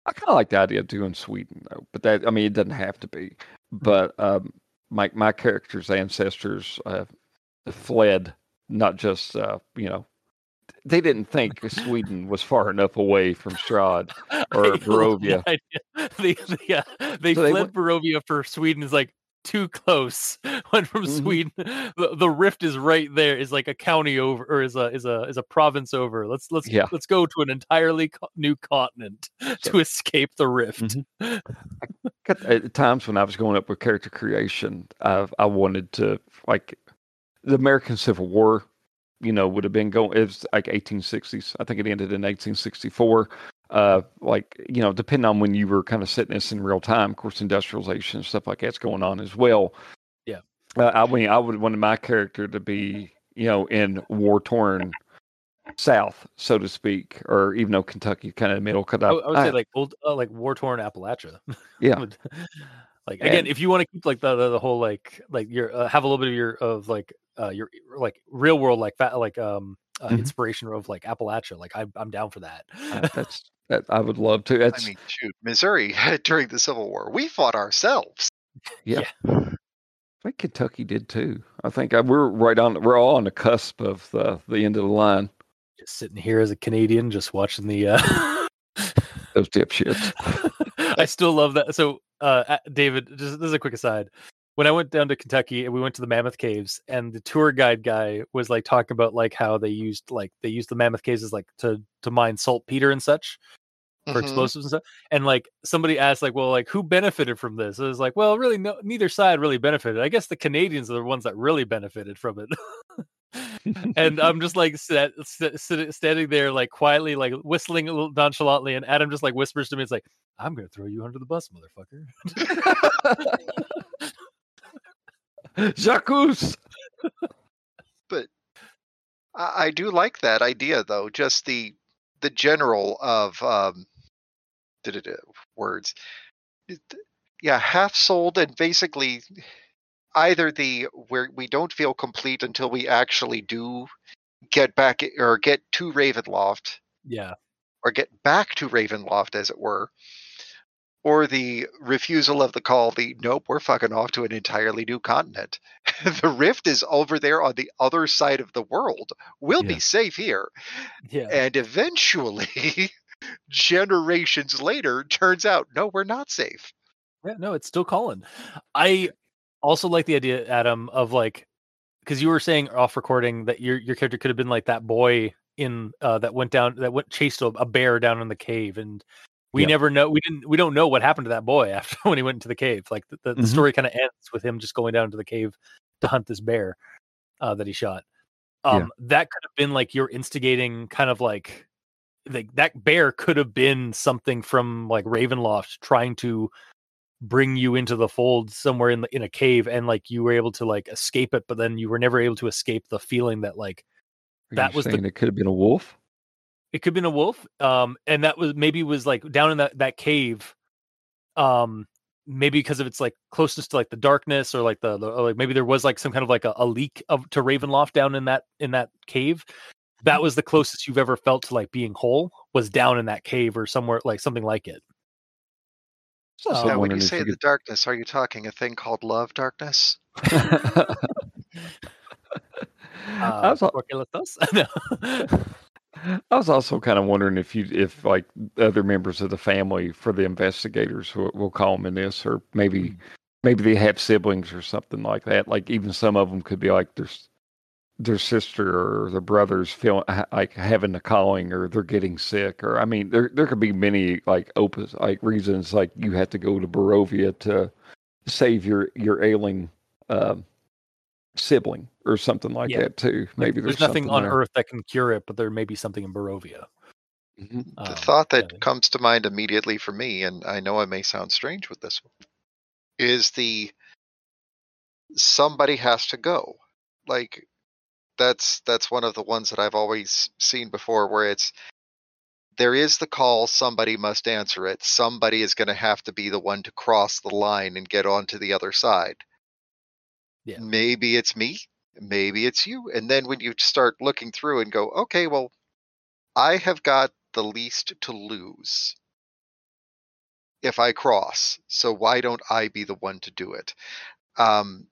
[SPEAKER 3] I kind of like the idea of doing Sweden though, but that I mean it doesn't have to be. But um, my my character's ancestors uh, fled, not just uh, you know. They didn't think Sweden was far enough away from Strahd. Or Barovia.
[SPEAKER 1] the. They, they- yeah, they
[SPEAKER 3] So they
[SPEAKER 1] fled Barovia for Sweden is like too close. Went from
[SPEAKER 3] Mhm.
[SPEAKER 1] Sweden. The, the rift is right there. Is like a county over, or is a is a is a province over. Let's let's
[SPEAKER 3] Yeah.
[SPEAKER 1] let's go to an entirely co- new continent to escape the rift.
[SPEAKER 3] Mhm. Got- At times when I was going up with character creation, I I wanted to like the American Civil War, you know, would have been going. It was like 1860s. I think it ended in 1864. Uh, like you know, depending on when you were kind of sitting this in real time. Of course, industrialization and stuff like that's going on as well.
[SPEAKER 1] Yeah.
[SPEAKER 3] Uh, I mean, I would want my character to be, you know, in war torn South, so to speak, or even though Kentucky kind of middle. Cause
[SPEAKER 1] I,
[SPEAKER 3] I,
[SPEAKER 1] would- I would say like old uh, like war torn Appalachia.
[SPEAKER 3] Yeah.
[SPEAKER 1] Like again,
[SPEAKER 3] And-
[SPEAKER 1] if you want to keep like the, the the whole like like your uh, have a little bit of your of like uh your like real world like fa- like um uh,
[SPEAKER 3] Mhm.
[SPEAKER 1] inspiration of like Appalachia. Like I'm I'm down for that.
[SPEAKER 3] uh, that's that I would love to. That's
[SPEAKER 2] I mean, shoot, Missouri during the Civil War, we fought ourselves. Yeah.
[SPEAKER 3] I think Kentucky did too. I think I, we're right on. We're all on the cusp of the the end of the line.
[SPEAKER 1] just sitting here as a Canadian, just watching the. uh
[SPEAKER 3] Those dipshits.
[SPEAKER 1] I still love that. So, uh, David, just this is a quick aside. When I went down to Kentucky and we went to the Mammoth Caves, and the tour guide guy was like talking about like how they used like they used the Mammoth Caves as like to to mine saltpeter and such for
[SPEAKER 2] Mhm.
[SPEAKER 1] explosives and stuff. And like somebody asked, like, well, like who benefited from this? It was like, well, really, no, neither side really benefited. I guess the Canadians are the ones that really benefited from it. and I'm just like sat, sit, sit, standing there, like quietly, like whistling a little nonchalantly, and Adam just like whispers to me, "It's like I'm gonna throw you under the bus, motherfucker."
[SPEAKER 3] Jacques.
[SPEAKER 2] I, I do like that idea, though. Just the the general of um, did it words? Yeah, half sold, and basically either the where we don't feel complete until we actually do get back or get to Ravenloft
[SPEAKER 1] yeah,
[SPEAKER 2] or get back to Ravenloft, as it were, or the refusal of the call, the nope, we're fucking off to an entirely new continent. the rift is over there on the other side of the world. We'll
[SPEAKER 3] Yeah.
[SPEAKER 2] be safe here.
[SPEAKER 1] yeah.
[SPEAKER 2] And eventually, generations later, turns out, no, we're not safe.
[SPEAKER 1] Yeah, no, it's still calling. I also like the idea, Adam, of like because you were saying off recording that your your character could have been like that boy in uh that went down that went chased a, a bear down in the cave and we
[SPEAKER 3] Yeah.
[SPEAKER 1] never know we didn't we don't know what happened to that boy after when he went into the cave like the, the, the
[SPEAKER 3] Mhm.
[SPEAKER 1] story kind of ends with him just going down to the cave to hunt this bear uh that he shot
[SPEAKER 3] Yeah.
[SPEAKER 1] um that could have been like you're instigating kind of like like that bear could have been something from like Ravenloft trying to bring you into the fold somewhere in the, in a cave and like you were able to like escape it but then you were never able to escape the feeling that like
[SPEAKER 3] Are
[SPEAKER 1] That was the-
[SPEAKER 3] it could have been a wolf.
[SPEAKER 1] It could have been a wolf um and that was maybe was like down in that that cave um maybe because of its like closeness to like the darkness or like the, the or, like maybe there was like some kind of like a, a leak of to Ravenloft down in that in that cave. That was the closest you've ever felt to like being whole was down in that cave or somewhere like something like it.
[SPEAKER 3] So
[SPEAKER 2] now, when you say
[SPEAKER 3] you
[SPEAKER 2] the darkness, are you talking a thing called love darkness?
[SPEAKER 3] could- I
[SPEAKER 1] uh,
[SPEAKER 3] was al-
[SPEAKER 1] porque los dos? no.
[SPEAKER 3] I was also kind of wondering if you, if like other members of the family for the investigators, we'll, call them in this, or maybe, maybe they have siblings or something like that. Like even some of them could be like there's, their sister or their brothers feeling like having the calling or they're getting sick or I mean there there could be many like opus like reasons like you have to go to Barovia to save your your ailing um, sibling or something like
[SPEAKER 1] Yeah.
[SPEAKER 3] that too.
[SPEAKER 1] Like,
[SPEAKER 3] Maybe
[SPEAKER 1] there's,
[SPEAKER 3] there's,
[SPEAKER 1] nothing on
[SPEAKER 3] there.
[SPEAKER 1] Earth that can cure it, but there may be something in Barovia.
[SPEAKER 3] Mhm.
[SPEAKER 2] The
[SPEAKER 1] Um,
[SPEAKER 2] thought that
[SPEAKER 1] yeah,
[SPEAKER 2] comes to mind immediately for me, and I know I may sound strange with this one, is the somebody has to go. Like that's that's one of the ones that I've always seen before where it's there is the call, somebody must answer it. Somebody is going to have to be the one to cross the line and get onto the other side.
[SPEAKER 1] Yeah.
[SPEAKER 2] Maybe it's me, maybe it's you. And then when you start looking through and go, okay, well, I have got the least to lose if I cross. So why don't I be the one to do it? Um,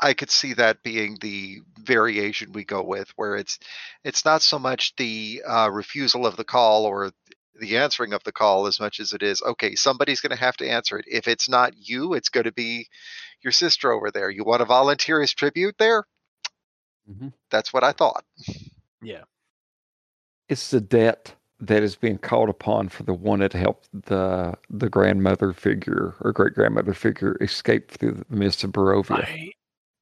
[SPEAKER 2] I could see that being the variation we go with, where it's it's not so much the uh, refusal of the call or the answering of the call as much as it is okay. Somebody's going to have to answer it. If it's not you, it's going to be your sister over there. You want to volunteer as tribute there?
[SPEAKER 3] Mhm.
[SPEAKER 2] That's what I thought.
[SPEAKER 1] yeah.
[SPEAKER 3] It's the debt that is being called upon for the one that helped the the grandmother figure or great grandmother figure escape through the mist of Barovia.
[SPEAKER 1] I,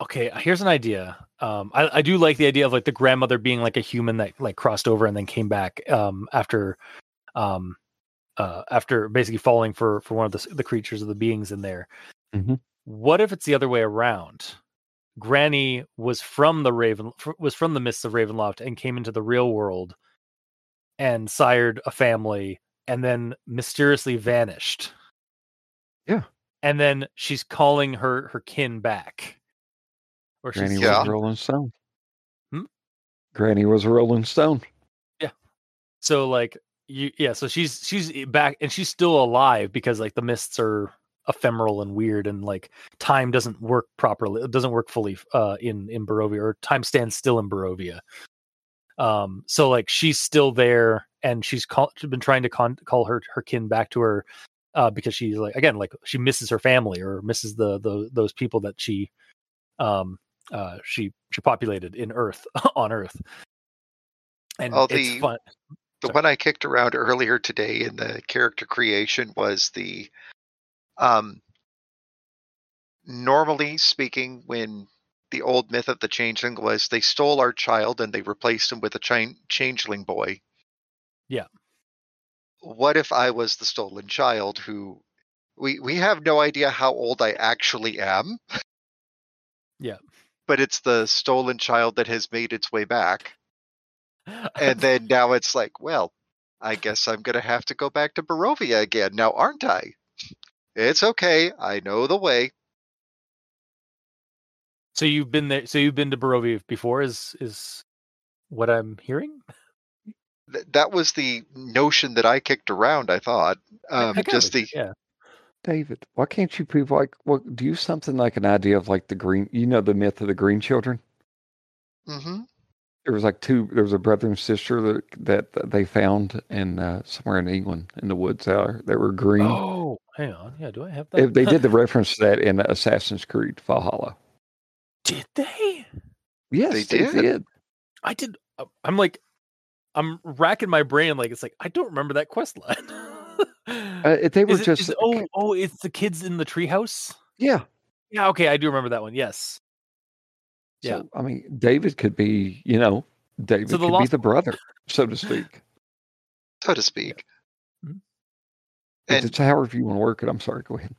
[SPEAKER 1] okay, here's an idea. Um, I, I do like the idea of like the grandmother being like a human that like crossed over and then came back um, after, um, uh, after basically falling for for one of the the creatures of the beings in there.
[SPEAKER 3] Mhm.
[SPEAKER 1] What if it's the other way around? Granny was from the Raven fr- was from the mists of Ravenloft and came into the real world and sired a family and then mysteriously vanished.
[SPEAKER 3] Yeah.
[SPEAKER 1] And then she's calling her her kin back. Or she's
[SPEAKER 3] Granny
[SPEAKER 2] Yeah.
[SPEAKER 3] was a Rolling Stone.
[SPEAKER 1] Hmm?
[SPEAKER 3] Granny was a Rolling Stone. Yeah.
[SPEAKER 1] So like you yeah, so she's she's back and she's still alive because like the mists are ephemeral and weird and like time doesn't work properly it doesn't work fully uh in in Barovia or time stands still in Barovia. Um so like she's still there and she's call, she's been trying to con- call her her kin back to her uh because she's like again like she misses her family or misses the the those people that she um uh she she populated in earth on earth and
[SPEAKER 2] Oh,
[SPEAKER 1] it's
[SPEAKER 2] the-
[SPEAKER 1] fun
[SPEAKER 2] The
[SPEAKER 1] Sorry.
[SPEAKER 2] one I kicked around earlier today in the character creation was the um normally speaking when the old myth of the changeling was they stole our child and they replaced him with a chan- changeling boy.
[SPEAKER 1] Yeah.
[SPEAKER 2] What if I was the stolen child who we we have no idea how old I actually am.
[SPEAKER 1] Yeah.
[SPEAKER 2] But it's the stolen child that has made its way back and then now it's like, well, I guess I'm gonna have to go back to Barovia again now, aren't I? It's okay. I know the way.
[SPEAKER 1] So you've been there. So you've been to Barovia before. Is is what I'm hearing?
[SPEAKER 2] Th- that was the notion that I kicked around. I thought, um,
[SPEAKER 1] I kinda
[SPEAKER 2] just the
[SPEAKER 1] yeah.
[SPEAKER 3] David, why can't you people like what do you something like an idea of like the green you know the myth of the green children?
[SPEAKER 2] hmm
[SPEAKER 3] There was like two there was a brother and sister that that, that they found in uh, somewhere in England in the woods there that were green.
[SPEAKER 1] Oh, hang on. Yeah, do I have that?
[SPEAKER 3] They, they did the reference to that in Assassin's Creed Valhalla.
[SPEAKER 1] Did they?
[SPEAKER 3] Yes,
[SPEAKER 2] They
[SPEAKER 3] they,
[SPEAKER 2] did?
[SPEAKER 3] did.
[SPEAKER 1] I did. uh, I'm like, I'm racking my brain. Like it's like I don't remember that quest line.
[SPEAKER 3] Uh, they were
[SPEAKER 1] Is it-
[SPEAKER 3] just
[SPEAKER 1] is oh oh, it's the kids in the treehouse.
[SPEAKER 3] yeah.
[SPEAKER 1] Yeah, okay, I do remember that one. Yes. Yeah.
[SPEAKER 3] So, I mean, David could be, you know, David
[SPEAKER 1] the
[SPEAKER 3] could be the brother, so to speak.
[SPEAKER 2] so to speak.
[SPEAKER 1] Mhm.
[SPEAKER 3] If
[SPEAKER 2] And
[SPEAKER 3] it's however you want to work it. I'm sorry. Go ahead.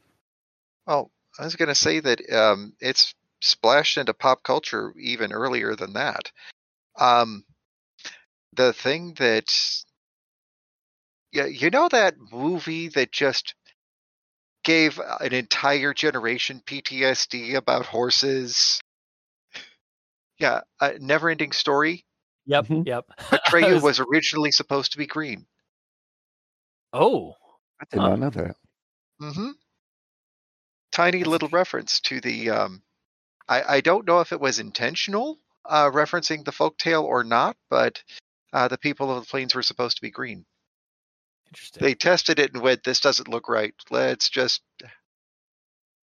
[SPEAKER 2] well, I was gonna say that um, it's splashed into pop culture even earlier than that. Um, the thing that yeah, you know that movie that just gave an entire generation PTSD about horses. Yeah, a never-ending story.
[SPEAKER 1] Yep.
[SPEAKER 3] Mhm.
[SPEAKER 1] Yep.
[SPEAKER 2] Atreyu
[SPEAKER 1] was-
[SPEAKER 2] was originally supposed to be green.
[SPEAKER 1] Oh.
[SPEAKER 3] I did
[SPEAKER 1] Huh.
[SPEAKER 3] not know that.
[SPEAKER 2] hmm Tiny little reference to the. Um, I I don't know if it was intentional, uh, referencing the folktale or not, but uh, the people of the plains were supposed to be green.
[SPEAKER 1] Interesting.
[SPEAKER 2] They tested it and went, "This doesn't look right. Let's just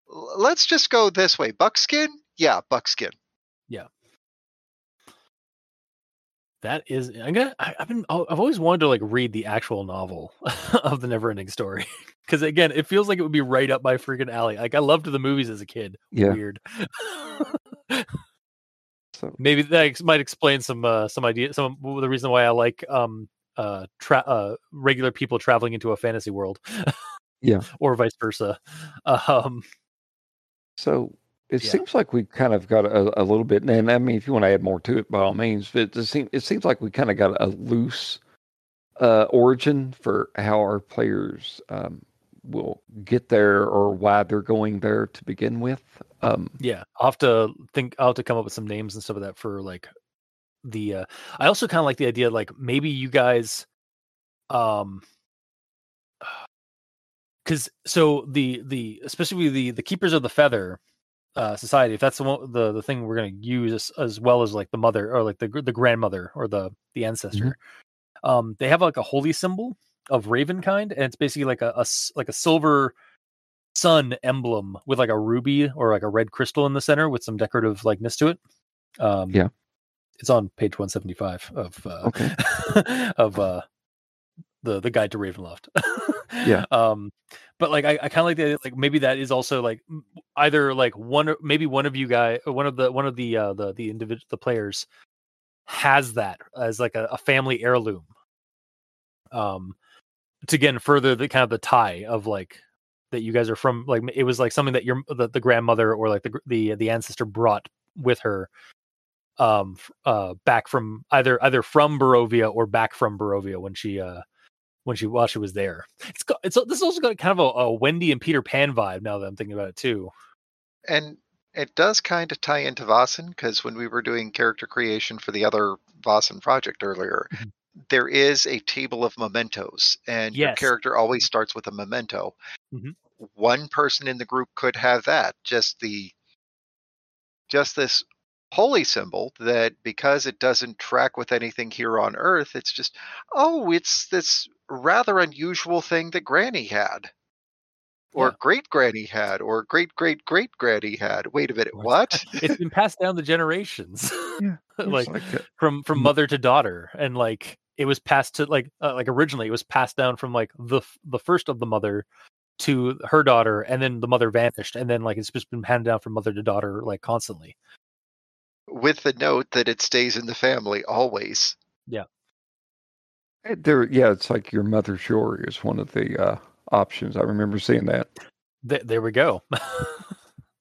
[SPEAKER 2] let's just go this way. Buckskin, yeah, buckskin."
[SPEAKER 1] That is, I'm gonna. I, I've been. I've always wanted to like read the actual novel of the Neverending Story because again, it feels like it would be right up my freaking alley. Like I loved the movies as a kid.
[SPEAKER 3] Yeah.
[SPEAKER 1] Weird.
[SPEAKER 3] So
[SPEAKER 1] Maybe that ex- might explain some uh, some idea, some of the reason why I like um uh, tra- uh regular people traveling into a fantasy world.
[SPEAKER 3] Yeah.
[SPEAKER 1] or vice versa. Um,
[SPEAKER 3] So it
[SPEAKER 1] Yeah.
[SPEAKER 3] seems like we kind of got a, a little bit, and I mean, if you want to add more to it, by all means. But it just seems it seems like we kind of got a loose uh, origin for how our players um, will get there or why they're going there to begin with. Um,
[SPEAKER 1] Yeah, I'll have to think. I'll have to come up with some names and stuff of that for like the. uh I also kind of like the idea, like maybe you guys, um, because so the the especially the the keepers of the feather uh society, if that's the one the the thing we're gonna use as, as well as like the mother or like the the grandmother or the the ancestor, um, they have like a holy symbol of raven kind, and it's basically like a, a like a silver sun emblem with like a ruby or like a red crystal in the center with some decorative likeness to it. Um,
[SPEAKER 3] Yeah.
[SPEAKER 1] it's on page one seventy five of uh,
[SPEAKER 3] Okay.
[SPEAKER 1] of uh, the the guide to Ravenloft.
[SPEAKER 3] Yeah.
[SPEAKER 1] Um, but like I, I kind of like idea, like maybe that is also like either like one maybe one of you guys one of the one of the uh the the individual the players has that as like a, a family heirloom. Um, to again further the kind of the tie of like that you guys are from like it was like something that your the, the grandmother or like the the the ancestor brought with her um uh back from either either from Barovia or back from Barovia when she uh when she while she was there. It's got it's this also got kind of a, a Wendy and Peter Pan vibe now that I'm thinking about it too.
[SPEAKER 2] And it does kind of tie into Vaesen because when we were doing character creation for the other Vaesen project earlier,
[SPEAKER 1] Mhm.
[SPEAKER 2] there is a table of mementos, and your character always starts with a memento.
[SPEAKER 1] Mhm.
[SPEAKER 2] One person in the group could have that, just the just this holy symbol that because it doesn't track with anything here on Earth, it's just oh, it's this rather unusual thing that Granny had. Or
[SPEAKER 1] Yeah.
[SPEAKER 2] great granny had, or great great great granny had. Wait a minute, what?
[SPEAKER 1] It's been passed down the generations.
[SPEAKER 3] Yeah,
[SPEAKER 1] like
[SPEAKER 3] like
[SPEAKER 1] from from mother to daughter and like it was passed to like uh, like originally it was passed down from like the the first of the mother to her daughter and then the mother vanished and then like it's just been handed down from mother to daughter like constantly
[SPEAKER 2] With the note that it stays in the family always.
[SPEAKER 3] eh, there, yeah, it's like your mother shore is one of the uh, options. I remember seeing that.
[SPEAKER 1] Th- there we go that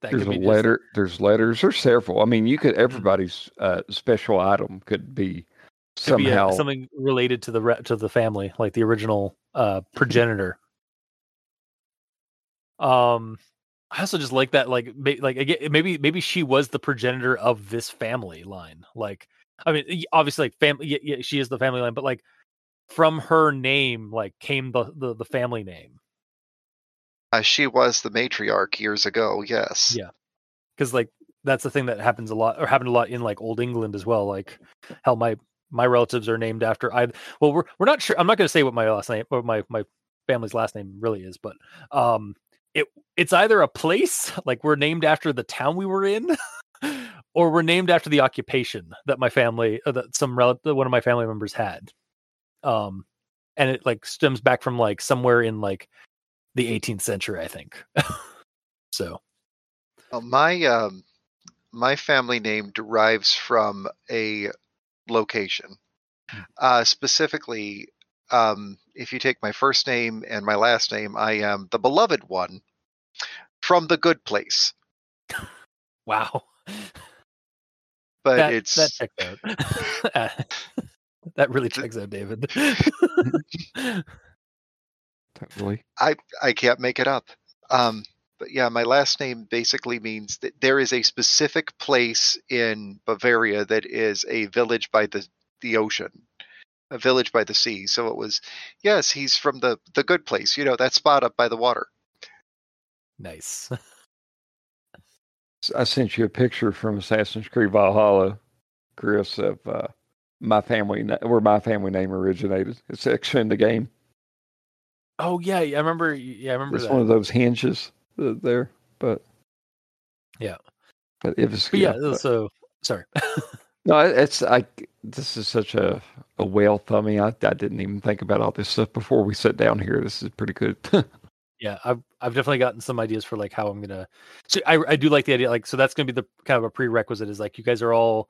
[SPEAKER 3] there's
[SPEAKER 1] could
[SPEAKER 3] a
[SPEAKER 1] be just-
[SPEAKER 3] letter there's letters there's several i mean you could
[SPEAKER 1] Mm-hmm.
[SPEAKER 3] everybody's uh, special item could be
[SPEAKER 1] could be a-
[SPEAKER 3] somehow
[SPEAKER 1] something related to the re- to the family like the original uh
[SPEAKER 3] Mm-hmm.
[SPEAKER 1] progenitor um i also just like that like may, like again maybe maybe she was the progenitor of this family line like i mean obviously like family yeah, yeah, she is the family line but like from her name like came the the, the family name
[SPEAKER 2] Uh, she was the matriarch years ago, yes.
[SPEAKER 1] Yeah. because like that's the thing that happens a lot or happened a lot in like old england as well like hell my my relatives are named after i well we're, we're not sure i'm not going to say what my last name or my my family's last name really is but um it it's either a place like we're named after the town we were in or we're named after the occupation that my family uh, that some rel- that one of my family members had um and it like stems back from like somewhere in like the 18th century i think so
[SPEAKER 2] Uh, my um, my family name derives from a location.
[SPEAKER 1] Hmm.
[SPEAKER 2] Uh, specifically, um, if you take my first name and my last name, I am the beloved one from the good place.
[SPEAKER 1] wow
[SPEAKER 2] But
[SPEAKER 1] that,
[SPEAKER 2] it's
[SPEAKER 1] that checks out. that really checks out, David.
[SPEAKER 3] totally
[SPEAKER 2] I I can't make it up. Um, but yeah, my last name basically means that there is a specific place in Bavaria that is a village by the the ocean, a village by the sea. So it was, yes, he's from the the good place. You know that spot up by the water.
[SPEAKER 1] nice.
[SPEAKER 3] i sent you a picture from assassin's creed valhalla chris of uh, my family where my family name originated it's actually in the game
[SPEAKER 1] Oh yeah, yeah, I remember. Yeah, I remember
[SPEAKER 3] it's
[SPEAKER 1] that.
[SPEAKER 3] one of those hinges uh, there but
[SPEAKER 1] Yeah.
[SPEAKER 3] but it was
[SPEAKER 1] but yeah,
[SPEAKER 3] but-
[SPEAKER 1] so sorry.
[SPEAKER 3] No, it's I this is such a a whale thumbing. I, I didn't even think about all this stuff before we sat down here. This is pretty good.
[SPEAKER 1] yeah, I've I've definitely gotten some ideas for like how I'm gonna. So I I do like the idea. Like so that's gonna be the kind of a prerequisite. Is like you guys are all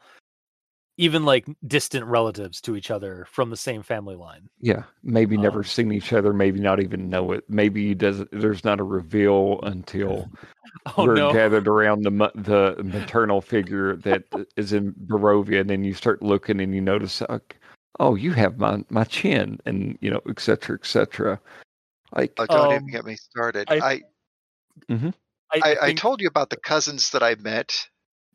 [SPEAKER 1] even like distant relatives to each other from the same family line.
[SPEAKER 3] yeah, maybe never
[SPEAKER 1] Um,
[SPEAKER 3] seen each other. Maybe not even know it. Maybe does there's not a reveal until
[SPEAKER 1] Oh
[SPEAKER 3] we're
[SPEAKER 1] no!
[SPEAKER 3] gathered around the the maternal figure that is in Barovia, and then you start looking and you notice, uh, oh, you have my my chin, and you know, et cetera, et cetera. Like,
[SPEAKER 2] Oh, don't
[SPEAKER 1] Um,
[SPEAKER 2] even get me started.
[SPEAKER 1] I-
[SPEAKER 2] I,
[SPEAKER 1] I,
[SPEAKER 2] I, I
[SPEAKER 1] think-
[SPEAKER 2] told you about the cousins that I met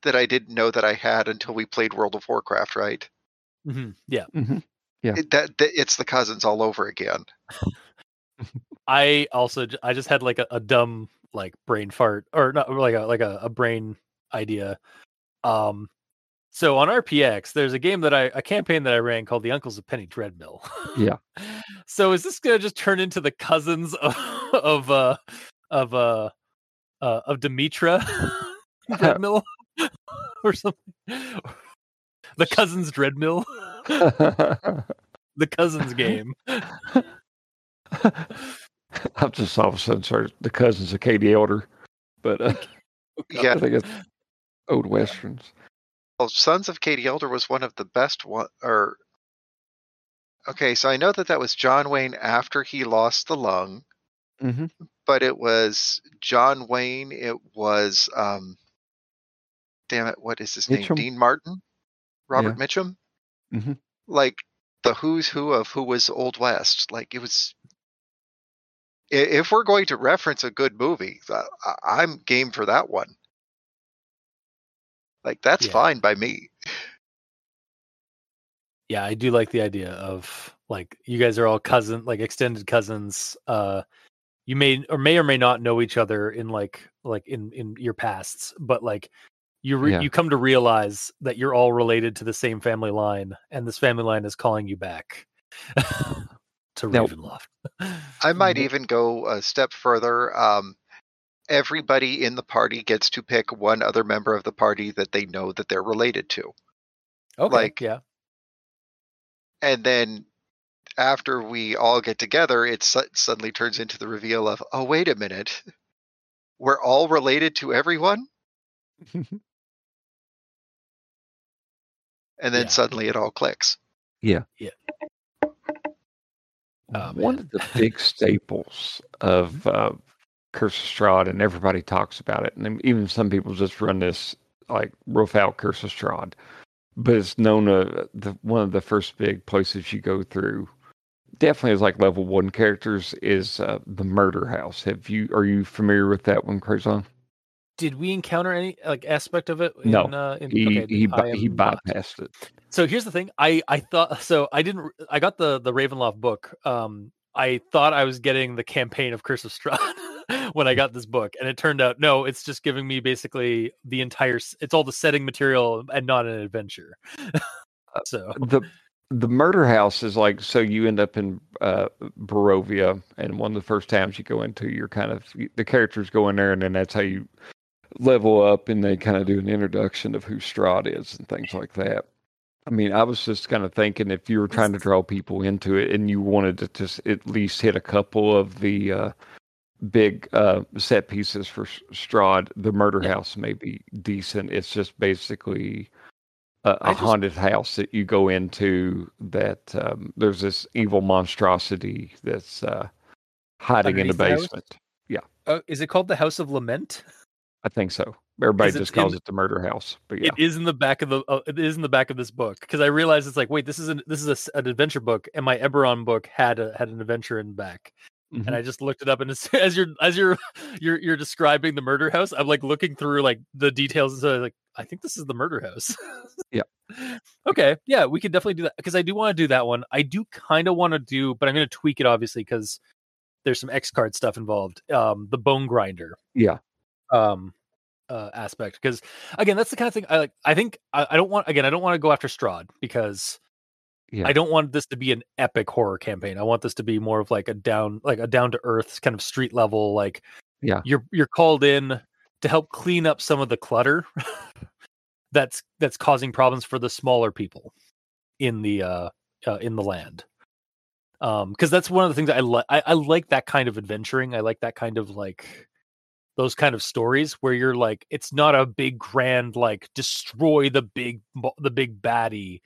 [SPEAKER 2] that I didn't know that I had until we played World of Warcraft, right?
[SPEAKER 1] Mhm, yeah.
[SPEAKER 3] mhm. Yeah.
[SPEAKER 2] It, that, that it's the cousins all over again.
[SPEAKER 1] I also I just had like a, a dumb like brain fart or not like a like a, a brain idea. Um so on RPX there's a game that I a campaign that I ran called The Uncles of Penny Dreadmill.
[SPEAKER 3] Yeah.
[SPEAKER 1] so is this gonna just turn into the cousins of of uh of uh, uh of Demetra Dreadmill or something? The cousins Dreadmill? the cousins game.
[SPEAKER 3] I'm just all of a sudden started the cousins of Katie Elder, but uh,
[SPEAKER 2] Yeah.
[SPEAKER 3] I think it's old westerns.
[SPEAKER 2] Well, Sons of Katie Elder was one of the best one. Or okay, so I know that that was John Wayne after he lost the lung,
[SPEAKER 3] Mm-hmm.
[SPEAKER 2] but it was John Wayne. It was um, damn it, what is his
[SPEAKER 3] Mitchum.
[SPEAKER 2] name? Dean Martin, Robert Mitchum.
[SPEAKER 3] Mhm.
[SPEAKER 2] Like the who's who of who was Old West. Like it was. If we're going to reference a good movie, uh, I'm game for that one. Like that's
[SPEAKER 1] Yeah.
[SPEAKER 2] fine by me.
[SPEAKER 1] yeah i do like the idea of like you guys are all cousin like extended cousins uh you may or may or may not know each other in like like in in your pasts but like you re-
[SPEAKER 3] Yeah.
[SPEAKER 1] you come to realize that you're all related to the same family line and this family line is calling you back to
[SPEAKER 3] Now-
[SPEAKER 1] ravenloft
[SPEAKER 2] I might even go a step further. Um, everybody in the party gets to pick one other member of the party that they know that they're related to.
[SPEAKER 1] okay
[SPEAKER 2] like-
[SPEAKER 1] yeah
[SPEAKER 2] And then after we all get together, it su- suddenly turns into the reveal of, oh, wait a minute. We're all related to everyone? And then
[SPEAKER 1] Yeah.
[SPEAKER 2] suddenly it all clicks.
[SPEAKER 1] Yeah, Oh,
[SPEAKER 3] One
[SPEAKER 1] man.
[SPEAKER 3] of the big staples of uh, Curse of Strahd, and everybody talks about it, and even some people just run this like without Curse of Strahd, but it's known uh, the one of the first big places you go through. Definitely is like level one characters is uh, the Murder House. Have you are you familiar with that one, Crazon?
[SPEAKER 1] Did we encounter any like aspect of it
[SPEAKER 3] No.
[SPEAKER 1] uh, in,
[SPEAKER 3] He
[SPEAKER 1] okay,
[SPEAKER 3] he
[SPEAKER 1] I
[SPEAKER 3] he bypassed it.
[SPEAKER 1] So here's the thing. I I thought so. I didn't. I got the the Ravenloft book. Um, I thought I was getting the campaign of Curse of Strahd when I got this book, and it turned out no. It's just giving me basically the entire. It's all the setting material and not an adventure. so
[SPEAKER 3] the the murder house is like so you end up in uh Barovia and one of the first times you go into you're kind of the characters go in there and then that's how you level up and they kind of do an introduction of who Strahd is and things like that. I mean, I was just kind of thinking if you were trying to draw people into it and you wanted to just at least hit a couple of the uh big uh set pieces for Strahd, the murder
[SPEAKER 1] Yeah.
[SPEAKER 3] house may be decent. It's just basically a
[SPEAKER 1] just-
[SPEAKER 3] haunted house that you go into that um, there's this evil monstrosity that's uh, hiding in the
[SPEAKER 1] Underneath the
[SPEAKER 3] basement.
[SPEAKER 1] uh, is it called the House of Lament?
[SPEAKER 3] I think so. Everybody just calls
[SPEAKER 1] in-
[SPEAKER 3] it the murder house, but yeah,
[SPEAKER 1] It is in the back of the. Uh, it is in the back of this book because I realized it's like wait, this is an this is a an adventure book, and my Eberron book had a had an adventure in the back.
[SPEAKER 3] Mhm.
[SPEAKER 1] and I just looked it up. And as, as you're as you're you're you're describing the murder house, I'm like looking through like the details, and so I was like, I think this is the murder house.
[SPEAKER 3] Yeah.
[SPEAKER 1] Okay. Yeah, we could definitely do that because I do want to do that one. I do kind of want to do, but I'm going to tweak it obviously because there's some X card stuff involved. Um, the bone grinder.
[SPEAKER 3] yeah,
[SPEAKER 1] Um. Uh, aspect because again that's the kind of thing I like. I think I, I don't want again I don't want to go after Strahd because
[SPEAKER 3] yeah.
[SPEAKER 1] I don't want this to be an epic horror campaign. I want this to be more of like a down, like a down to earth kind of street level. Like,
[SPEAKER 3] Yeah.
[SPEAKER 1] you're you're called in to help clean up some of the clutter that's that's causing problems for the smaller people. in the uh, uh in the land um because that's one of the things I like I, I like that kind of adventuring i like that kind of like those kind of stories where you're like it's not a big grand like destroy the big the big baddie.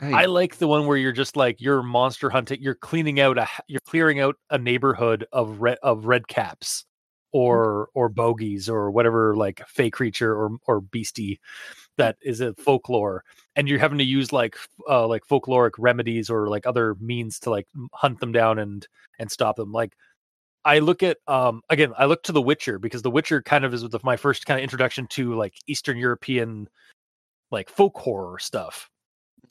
[SPEAKER 3] Hey,
[SPEAKER 1] i like the one where you're just like you're monster hunting you're cleaning out a you're clearing out a neighborhood of red of red caps or or bogies or whatever like fey creature or or beastie that is a folklore and you're having to use like uh like folkloric remedies or like other means to like hunt them down and and stop them like i look at um again i look to the witcher because the witcher kind of is the, my first kind of introduction to like eastern european like folk horror stuff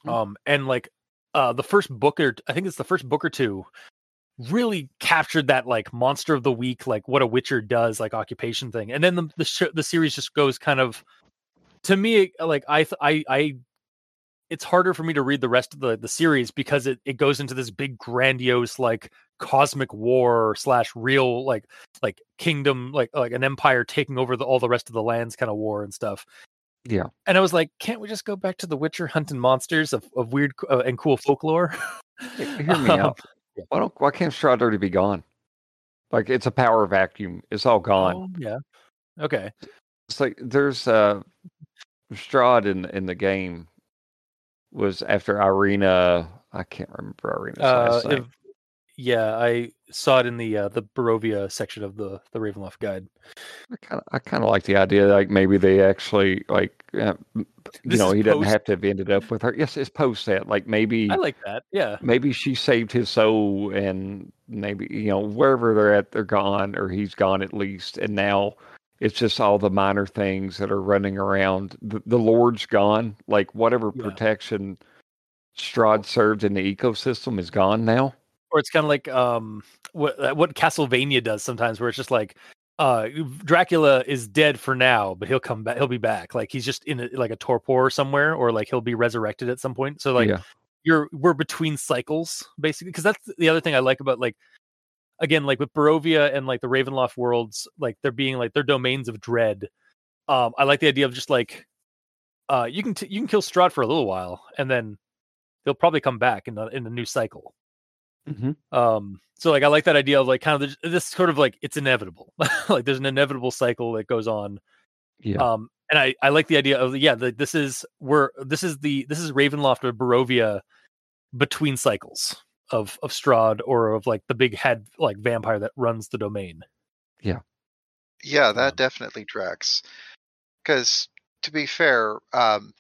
[SPEAKER 3] Mhm.
[SPEAKER 1] um and like uh the first book or i think it's the first book or two really captured that like monster of the week like what a witcher does like occupation thing and then the the, sh- the series just goes kind of to me like i th- i i it's harder for me to read the rest of the the series because it, it goes into this big grandiose like cosmic war slash real like like kingdom like like an empire taking over the, all the rest of the lands kind of war and stuff
[SPEAKER 3] Yeah.
[SPEAKER 1] and i was like can't we just go back to the witcher hunting monsters of, of weird uh, and cool folklore
[SPEAKER 3] he- hear me out. Why don't why can't Strahd already be gone? Like it's a power vacuum. It's all gone.
[SPEAKER 1] Oh, yeah okay
[SPEAKER 3] It's like there's uh Strahd in in the game was after Irina. I can't remember Irina's
[SPEAKER 1] uh
[SPEAKER 3] last name.
[SPEAKER 1] yeah i saw it in the uh the barovia section of the the ravenloft guide
[SPEAKER 3] I kind of I kind of like the idea like maybe they actually like uh, you
[SPEAKER 1] This
[SPEAKER 3] know he doesn't have to have ended up with her. Yes, it's post that like maybe
[SPEAKER 1] i like that yeah
[SPEAKER 3] maybe she saved his soul and maybe you know wherever they're at they're gone or he's gone at least and now it's just all the minor things that are running around the, the lord's gone like whatever
[SPEAKER 1] Yeah.
[SPEAKER 3] protection strahd served in the ecosystem is gone now
[SPEAKER 1] or it's kind of like um what uh, what Castlevania does sometimes, where it's just like uh Dracula is dead for now, but he'll come back. He'll be back. Like he's just in a, like a torpor somewhere, or like he'll be resurrected at some point. So like
[SPEAKER 3] yeah
[SPEAKER 1] you're we're between cycles basically, because that's the other thing I like about like again like with Barovia and like the Ravenloft worlds, like they're being like they're domains of dread. Um, I like the idea of just like uh you can t- you can kill Strahd for a little while, and then they'll probably come back in the in a new cycle.
[SPEAKER 3] Hmm
[SPEAKER 1] um so like i like that idea of like kind of the, this sort of like it's inevitable. Like there's an inevitable cycle that goes on.
[SPEAKER 3] Yeah.
[SPEAKER 1] Um and i i like the idea of yeah the, this is we're this is the this is ravenloft or barovia between cycles of of strahd or of like the big head like vampire that runs the domain
[SPEAKER 2] Yeah, Yeah, that
[SPEAKER 1] Um,
[SPEAKER 2] definitely tracks. Because to be fair, um,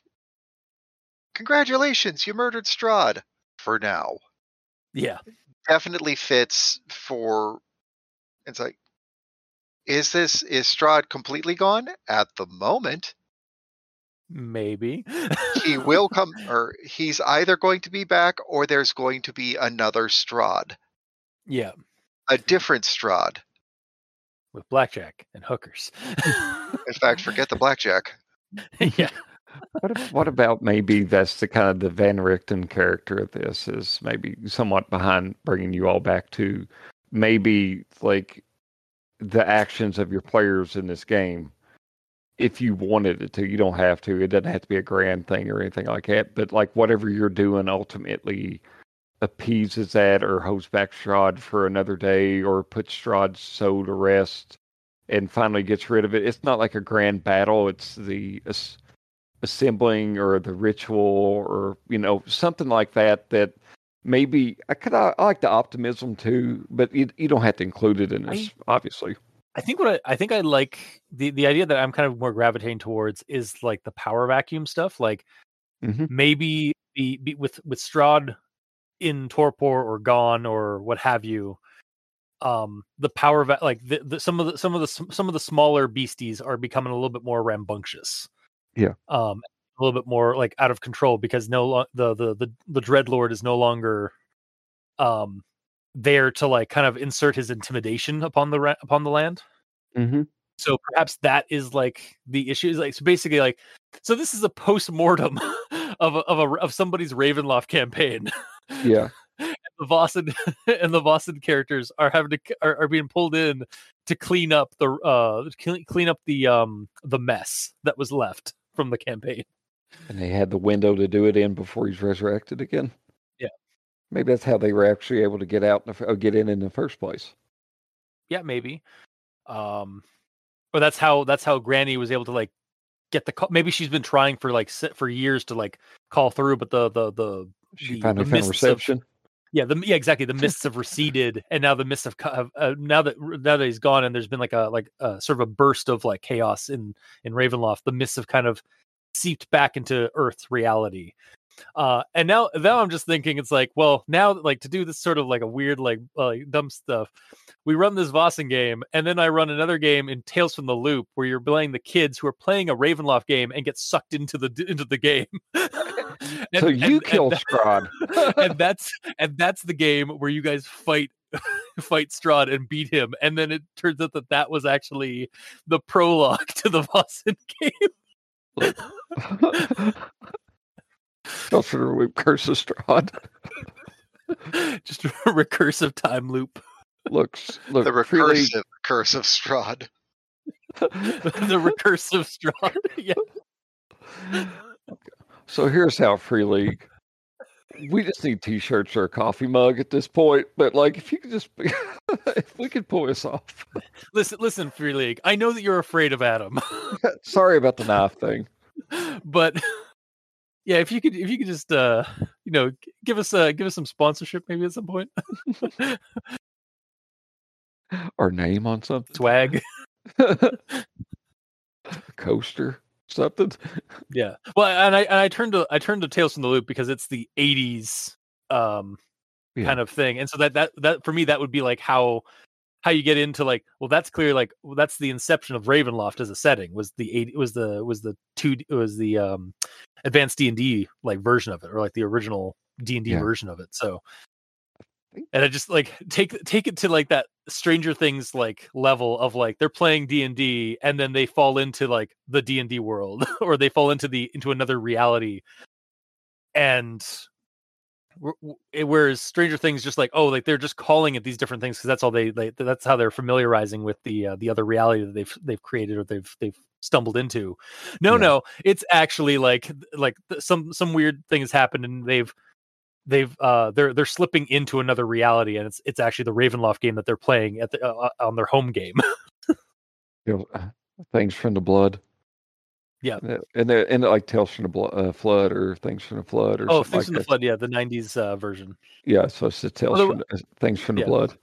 [SPEAKER 2] congratulations, you murdered Strahd. For now,
[SPEAKER 1] yeah
[SPEAKER 2] definitely fits for. It's like, is this is Strahd completely gone at the moment?
[SPEAKER 1] Maybe
[SPEAKER 2] He will come, or he's either going to be back, or there's going to be another Strahd,
[SPEAKER 1] yeah
[SPEAKER 2] a different Strahd.
[SPEAKER 1] with blackjack and hookers
[SPEAKER 2] In fact, forget the blackjack.
[SPEAKER 1] yeah
[SPEAKER 3] what, ab- what about maybe that's the kind of the Van Richten character of this is maybe somewhat behind bringing you all back to maybe like the actions of your players in this game. If you wanted it to, you don't have to. It doesn't have to be a grand thing or anything like that. But like whatever you're doing ultimately appeases that or holds back Strahd for another day or puts Strahd's soul to rest and finally gets rid of it. It's not like a grand battle. It's the as- assembling or the ritual or you know something like that that maybe I could I, I like the optimism too, but you you don't have to include it in this, obviously.
[SPEAKER 1] I think what I, I think I like the the idea that I'm kind of more gravitating towards is like the power vacuum stuff. Like
[SPEAKER 3] Mhm.
[SPEAKER 1] maybe be, be with with Strahd in torpor or gone or what have you. Um, the power va- like the, the, some of the some of the some of the smaller beasties are becoming a little bit more rambunctious.
[SPEAKER 3] Yeah.
[SPEAKER 1] Um, a little bit more like out of control because no lo- the the the the dreadlord is no longer um there to like kind of insert his intimidation upon the ra- upon the land
[SPEAKER 3] Mm-hmm.
[SPEAKER 1] so perhaps that is like the issue is like so basically like so this is a post-mortem of a, of a of somebody's ravenloft campaign
[SPEAKER 3] Yeah.
[SPEAKER 1] the Vaesen and the Vaesen characters are having to are, are being pulled in to clean up the uh clean, clean up the um the mess that was left from the campaign
[SPEAKER 3] And they had the window to do it in before he's resurrected again. Maybe that's how they were actually able to get out, in the, uh, get in in the first place.
[SPEAKER 1] Yeah, maybe. Um, or that's how that's how Granny was able to like get the call. Maybe she's been trying for like for years to like call through, but the the the
[SPEAKER 3] She
[SPEAKER 1] the-
[SPEAKER 3] finally
[SPEAKER 1] the
[SPEAKER 3] found
[SPEAKER 1] mists of-
[SPEAKER 3] reception.
[SPEAKER 1] yeah, the yeah exactly. The mists have receded, and now the mists have uh, now that now that he's gone, and there's been like a like a sort of a burst of like chaos in in Ravenloft. The mists have kind of seeped back into Earth's reality. Uh, and now now I'm just thinking it's like, well, now like to do this sort of like a weird like uh, dumb stuff. We run this Vaesen game, and then I run another game in Tales from the Loop where you're playing the kids who are playing a Ravenloft game and get sucked into the into the game. And-
[SPEAKER 3] so you
[SPEAKER 1] and
[SPEAKER 3] kill Strahd.
[SPEAKER 1] and that's and that's the game where you guys fight fight Strahd and beat him and then it turns out that that was actually the prologue to the Vaesen game
[SPEAKER 3] The Loop Curse of Strahd.
[SPEAKER 1] just a recursive time loop
[SPEAKER 3] Looks look
[SPEAKER 2] the recursive curse of Strahd.
[SPEAKER 1] the recursive Strahd yeah
[SPEAKER 3] So here's how Free League. We just need T-shirts or a coffee mug at this point. But like, if you could just, if we could pull this off.
[SPEAKER 1] listen listen free league i know that you're afraid of adam
[SPEAKER 3] Sorry about the knife thing.
[SPEAKER 1] but yeah if you could if you could just uh you know give us uh give us some sponsorship maybe at some point
[SPEAKER 3] Our name on something,
[SPEAKER 1] swag
[SPEAKER 3] coaster, something.
[SPEAKER 1] Yeah. Well, and I and I turned to I turned to Tales from the Loop because it's the '80s um
[SPEAKER 3] Yeah.
[SPEAKER 1] kind of thing, and so that that that for me that would be like how how you get into like well that's clear like well, that's the inception of Ravenloft as a setting was the eight was the was the two was the um advanced D and D like version of it or like the original D and D
[SPEAKER 3] Yeah.
[SPEAKER 1] version of it. So. And I just like take take it to like that Stranger Things like level of like they're playing D and D and then they fall into like the D and D world or they fall into the into another reality, and wh- wh- it- whereas Stranger Things just like oh like they're just calling it these different things because that's all they, they that's how they're familiarizing with the uh, the other reality that they've they've created or they've they've stumbled into. No,
[SPEAKER 3] Yeah.
[SPEAKER 1] no, it's actually like like some some weird thing has happened and they've they've uh they're they're slipping into another reality and it's it's actually the Ravenloft game that they're playing at the uh, on their home game.
[SPEAKER 3] You know, uh, things from the blood.
[SPEAKER 1] Yeah.
[SPEAKER 3] Uh, and they're and like tales from the blo- uh, flood or things from the flood or
[SPEAKER 1] oh,
[SPEAKER 3] something
[SPEAKER 1] Things
[SPEAKER 3] like
[SPEAKER 1] from the. Flood, yeah, the '90s uh, version.
[SPEAKER 3] Yeah, so it's the tales
[SPEAKER 1] Although-
[SPEAKER 3] from the, uh, things from the
[SPEAKER 1] yeah.
[SPEAKER 3] blood.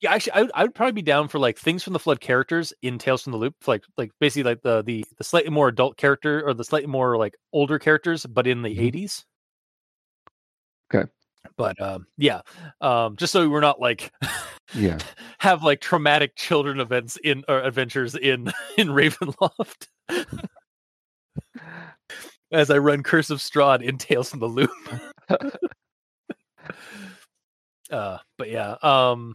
[SPEAKER 1] Yeah, actually, I would, I would probably be down for like Things from the Flood characters in Tales from the Loop, like like basically like the the the slightly more adult character or the slightly more like older characters, but in the
[SPEAKER 3] Mhm.
[SPEAKER 1] '80s.
[SPEAKER 3] Okay.
[SPEAKER 1] But um, yeah, um, just so we're not like
[SPEAKER 3] Yeah.
[SPEAKER 1] have like traumatic children events in or adventures in in Ravenloft. As I run Curse of Strahd in Tales from the Loop. uh, but yeah, um,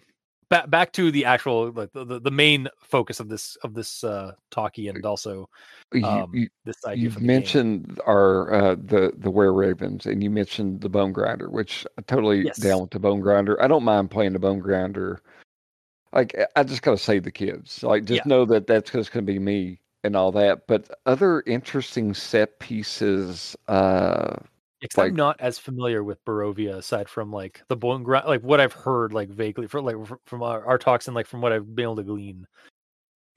[SPEAKER 1] back back to the actual like the, the, main focus of this of this uh talkie and also
[SPEAKER 3] You,
[SPEAKER 1] um,
[SPEAKER 3] you,
[SPEAKER 1] this idea.
[SPEAKER 3] you've
[SPEAKER 1] for game.
[SPEAKER 3] mentioned our uh, the the were ravens, and you mentioned the bone grinder, which I totally
[SPEAKER 1] Yes.
[SPEAKER 3] down with the bone grinder. I don't mind playing the bone grinder. Like I- I just gotta save the kids. Like just
[SPEAKER 1] Yeah.
[SPEAKER 3] know that that's just gonna be me and all that. But other interesting set pieces. Uh,
[SPEAKER 1] Because I'm not as familiar with Barovia aside from like the bone grind, like what I've heard, like vaguely for like from our, our talks and like from what I've been able to glean.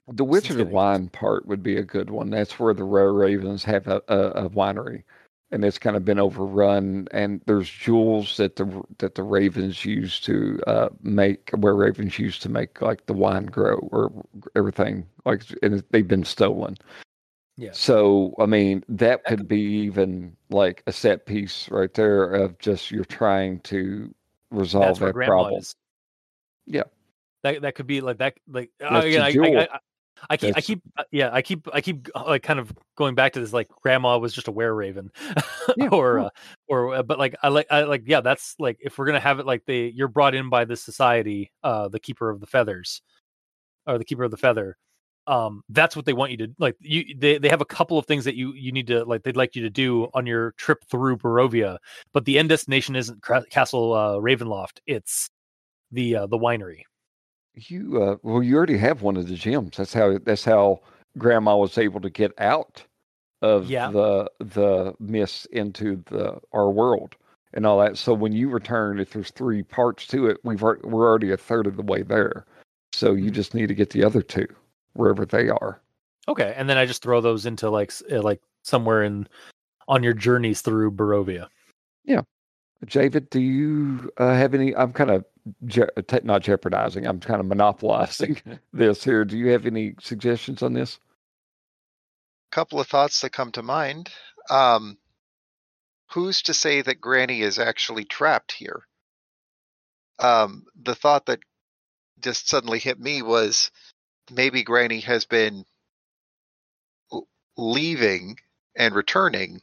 [SPEAKER 3] the Witch of
[SPEAKER 1] the
[SPEAKER 3] Wine part would be a good one. That's where the were ravens have a, a, a winery, and it's kind of been overrun. And there's jewels that the that the Ravens use to uh, make were Ravens used to make like the wine grow or everything like, and they've been stolen.
[SPEAKER 1] Yeah.
[SPEAKER 3] So I mean, that could be even like a set piece right there of just you're trying to resolve that problem.
[SPEAKER 1] is.
[SPEAKER 3] Yeah.
[SPEAKER 1] That that could be like that. Like again, I. I, I, I keep, I keep, uh, yeah, I keep, I keep uh, like kind of going back to this. Like, grandma was just a were raven,
[SPEAKER 3] Yeah,
[SPEAKER 1] or,
[SPEAKER 3] yeah.
[SPEAKER 1] uh, or, uh, but like, I like, I like, yeah, that's like, if we're gonna have it like they, you're brought in by this society, uh, the keeper of the feathers, or the keeper of the feather. Um, that's what they want you to like. You, they, they have a couple of things that you, you need to like. They'd like you to do on your trip through Barovia, but the end destination isn't Castle uh, Ravenloft. It's the, uh, the winery.
[SPEAKER 3] You uh, well, you already have one of the gyms. That's how that's how Grandma was able to get out of
[SPEAKER 1] Yeah.
[SPEAKER 3] the the mist into the our world and all that. So when you return, if there's three parts to it, we've we're already a third of the way there. So you
[SPEAKER 1] Mhm.
[SPEAKER 3] just need to get the other two wherever they are.
[SPEAKER 1] Okay, and then I just throw those into like uh, like somewhere in on your journeys through Barovia.
[SPEAKER 3] Yeah, David, do you uh, have any? I'm kind of je- te- not jeopardizing. I'm kind of monopolizing this here. Do you have any suggestions on this?
[SPEAKER 2] A couple of thoughts that come to mind. Um, who's to say that Granny is actually trapped here? Um, the thought that just suddenly hit me was maybe Granny has been leaving and returning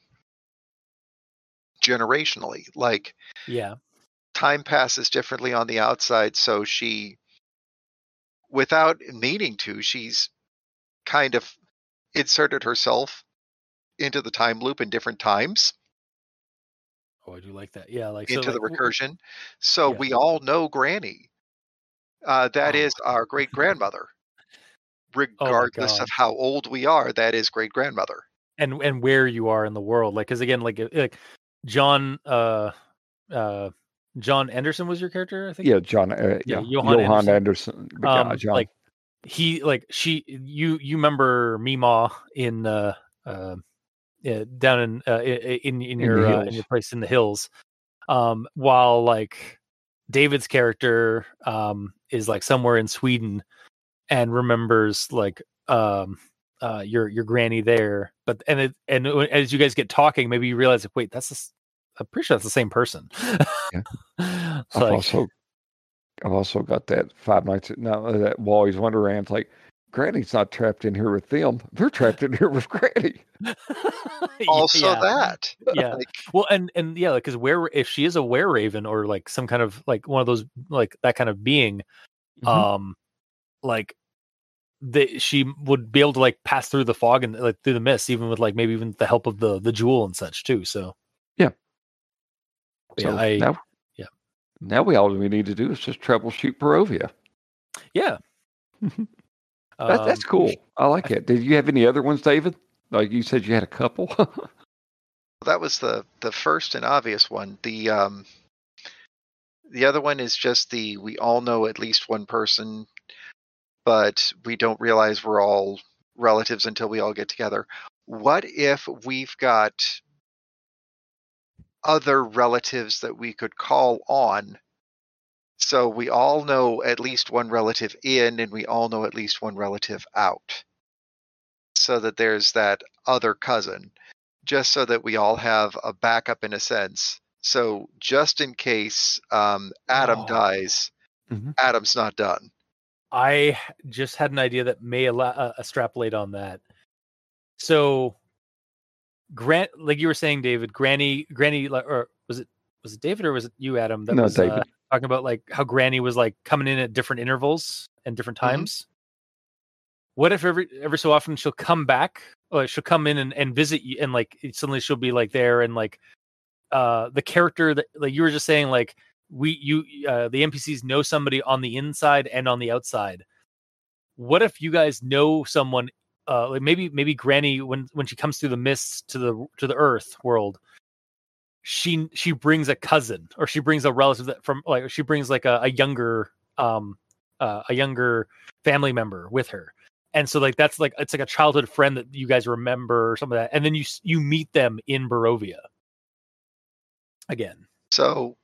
[SPEAKER 2] generationally. Like
[SPEAKER 1] Yeah.
[SPEAKER 2] Time passes differently on the outside, so she, without meaning to, she's kind of inserted herself into the time loop in different times
[SPEAKER 1] Oh, I do like that. Yeah, like so,
[SPEAKER 2] into the
[SPEAKER 1] like,
[SPEAKER 2] recursion. So
[SPEAKER 1] yeah.
[SPEAKER 2] we all know Granny. Uh, that
[SPEAKER 1] Oh.
[SPEAKER 2] is our great grandmother. Regardless
[SPEAKER 1] God.
[SPEAKER 2] of how old we are, that is great grandmother.
[SPEAKER 1] and and where you are in the world like because again like like john uh uh john anderson was your character i think
[SPEAKER 3] Yeah, John. Uh,
[SPEAKER 1] Yeah,
[SPEAKER 3] yeah,
[SPEAKER 1] Johan
[SPEAKER 3] Johan,
[SPEAKER 1] Anderson.
[SPEAKER 3] Anderson.
[SPEAKER 1] um
[SPEAKER 3] John.
[SPEAKER 1] like he like she you you remember Mima in uh uh yeah, down in uh, in in your uh, in your place in the hills um while like david's character um is like somewhere in sweden and remembers like um uh your your granny there but and it and as you guys get talking maybe you realize like wait that's the s- i'm pretty sure that's the same person
[SPEAKER 3] Yeah. I've
[SPEAKER 1] like,
[SPEAKER 3] also I've also got that Five Nights at no that Wally's Wonderland. Like Granny's not trapped in here with them; they're trapped in here with Granny.
[SPEAKER 2] Also,
[SPEAKER 1] yeah.
[SPEAKER 2] that
[SPEAKER 1] yeah
[SPEAKER 2] like
[SPEAKER 1] well and and yeah because where if she is a were raven or like some kind of like one of those like that kind of being
[SPEAKER 3] Mhm.
[SPEAKER 1] um like the she would be able to like pass through the fog and like through the mist even with like maybe even the help of the the jewel and such too so
[SPEAKER 3] Yeah.
[SPEAKER 1] But
[SPEAKER 3] So
[SPEAKER 1] yeah i
[SPEAKER 3] now,
[SPEAKER 1] yeah.
[SPEAKER 3] Now we all we need to do is just troubleshoot Barovia.
[SPEAKER 1] yeah
[SPEAKER 3] That, that's
[SPEAKER 1] Um,
[SPEAKER 3] cool. I like it. Did you have any other ones, David? Like you said, you had a couple.
[SPEAKER 2] that was the the first and obvious one. The um the other one is just the we all know at least one person, but we don't realize we're all relatives until we all get together. What if we've got other relatives that we could call on? So we all know at least one relative in and we all know at least one relative out. So that there's that other cousin just so that we all have a backup in a sense. So just in case um, Adam
[SPEAKER 1] Oh.
[SPEAKER 2] dies,
[SPEAKER 3] Mhm.
[SPEAKER 2] Adam's not done.
[SPEAKER 1] I just had an idea that may allow, uh, extrapolate on that. So, Grant, like you were saying, David, Granny, Granny, or was it was it David or was it you, Adam? That
[SPEAKER 3] No,
[SPEAKER 1] was uh, talking about like how Granny was like coming in at different intervals and different
[SPEAKER 2] Mhm.
[SPEAKER 1] times. What if every every so often she'll come back, or she'll come in and, and visit you, and like suddenly she'll be like there, and like uh the character that like you were just saying, like we you uh the NPCs know somebody on the inside and on the outside. What if you guys know someone uh like maybe maybe Granny when when she comes through the mists to the to the earth world she she brings a cousin or she brings a relative that from like she brings like a, a younger um uh, a younger family member with her. And so like that's like it's like a childhood friend that you guys remember or some of that and then you you meet them in Barovia. Again.
[SPEAKER 2] So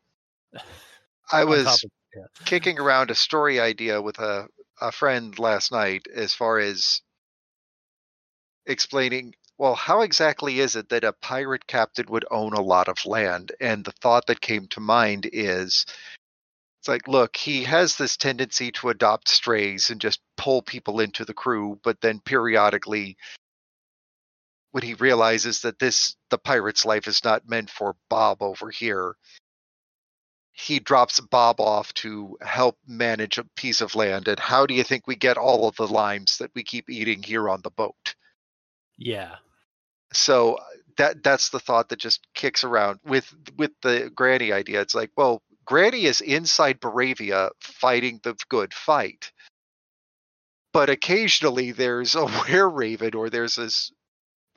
[SPEAKER 2] I was
[SPEAKER 1] of- yeah.
[SPEAKER 2] kicking around a story idea with a, a friend last night as far as explaining well how exactly is it that a pirate captain would own a lot of land and the thought that came to mind is it's like look he has this tendency to adopt strays and just pull people into the crew but then periodically when he realizes that this the pirate's life is not meant for bob over here he drops Bob off to help manage a piece of land. And how do you think we get all of the limes that we keep eating here on the boat?
[SPEAKER 1] Yeah
[SPEAKER 2] So that that's the thought that just kicks around with with the Granny idea. It's like, well, Granny is inside Barovia fighting the good fight. But occasionally there's a were raven or there's this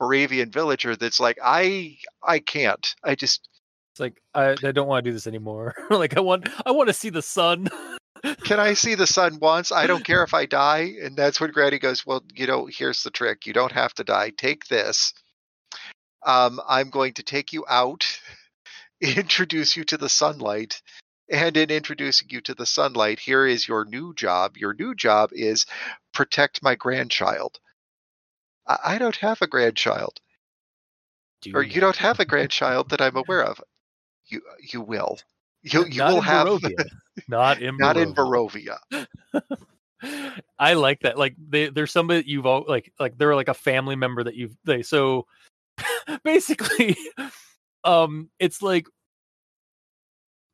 [SPEAKER 2] Barovian villager that's like, I I can't. I just
[SPEAKER 1] It's like I, I don't want to do this anymore. like I want I want to see the sun.
[SPEAKER 2] can I see the sun once? I don't care if I die. And that's when Granny goes, Well, you know, here's the trick. You don't have to die. Take this. Um, I'm going to take you out, introduce you to the sunlight, and in introducing you to the sunlight, here is your new job. Your new job is protect my grandchild. I, I don't have a grandchild, or you don't have a grandchild that I'm aware of. You you will. You you
[SPEAKER 1] Not
[SPEAKER 2] will have
[SPEAKER 1] Barovia. Not in
[SPEAKER 2] not in
[SPEAKER 1] Barovia.
[SPEAKER 2] Barovia.
[SPEAKER 1] I like that. Like they, there's somebody that you've all like like they're like a family member that you've they so basically um it's like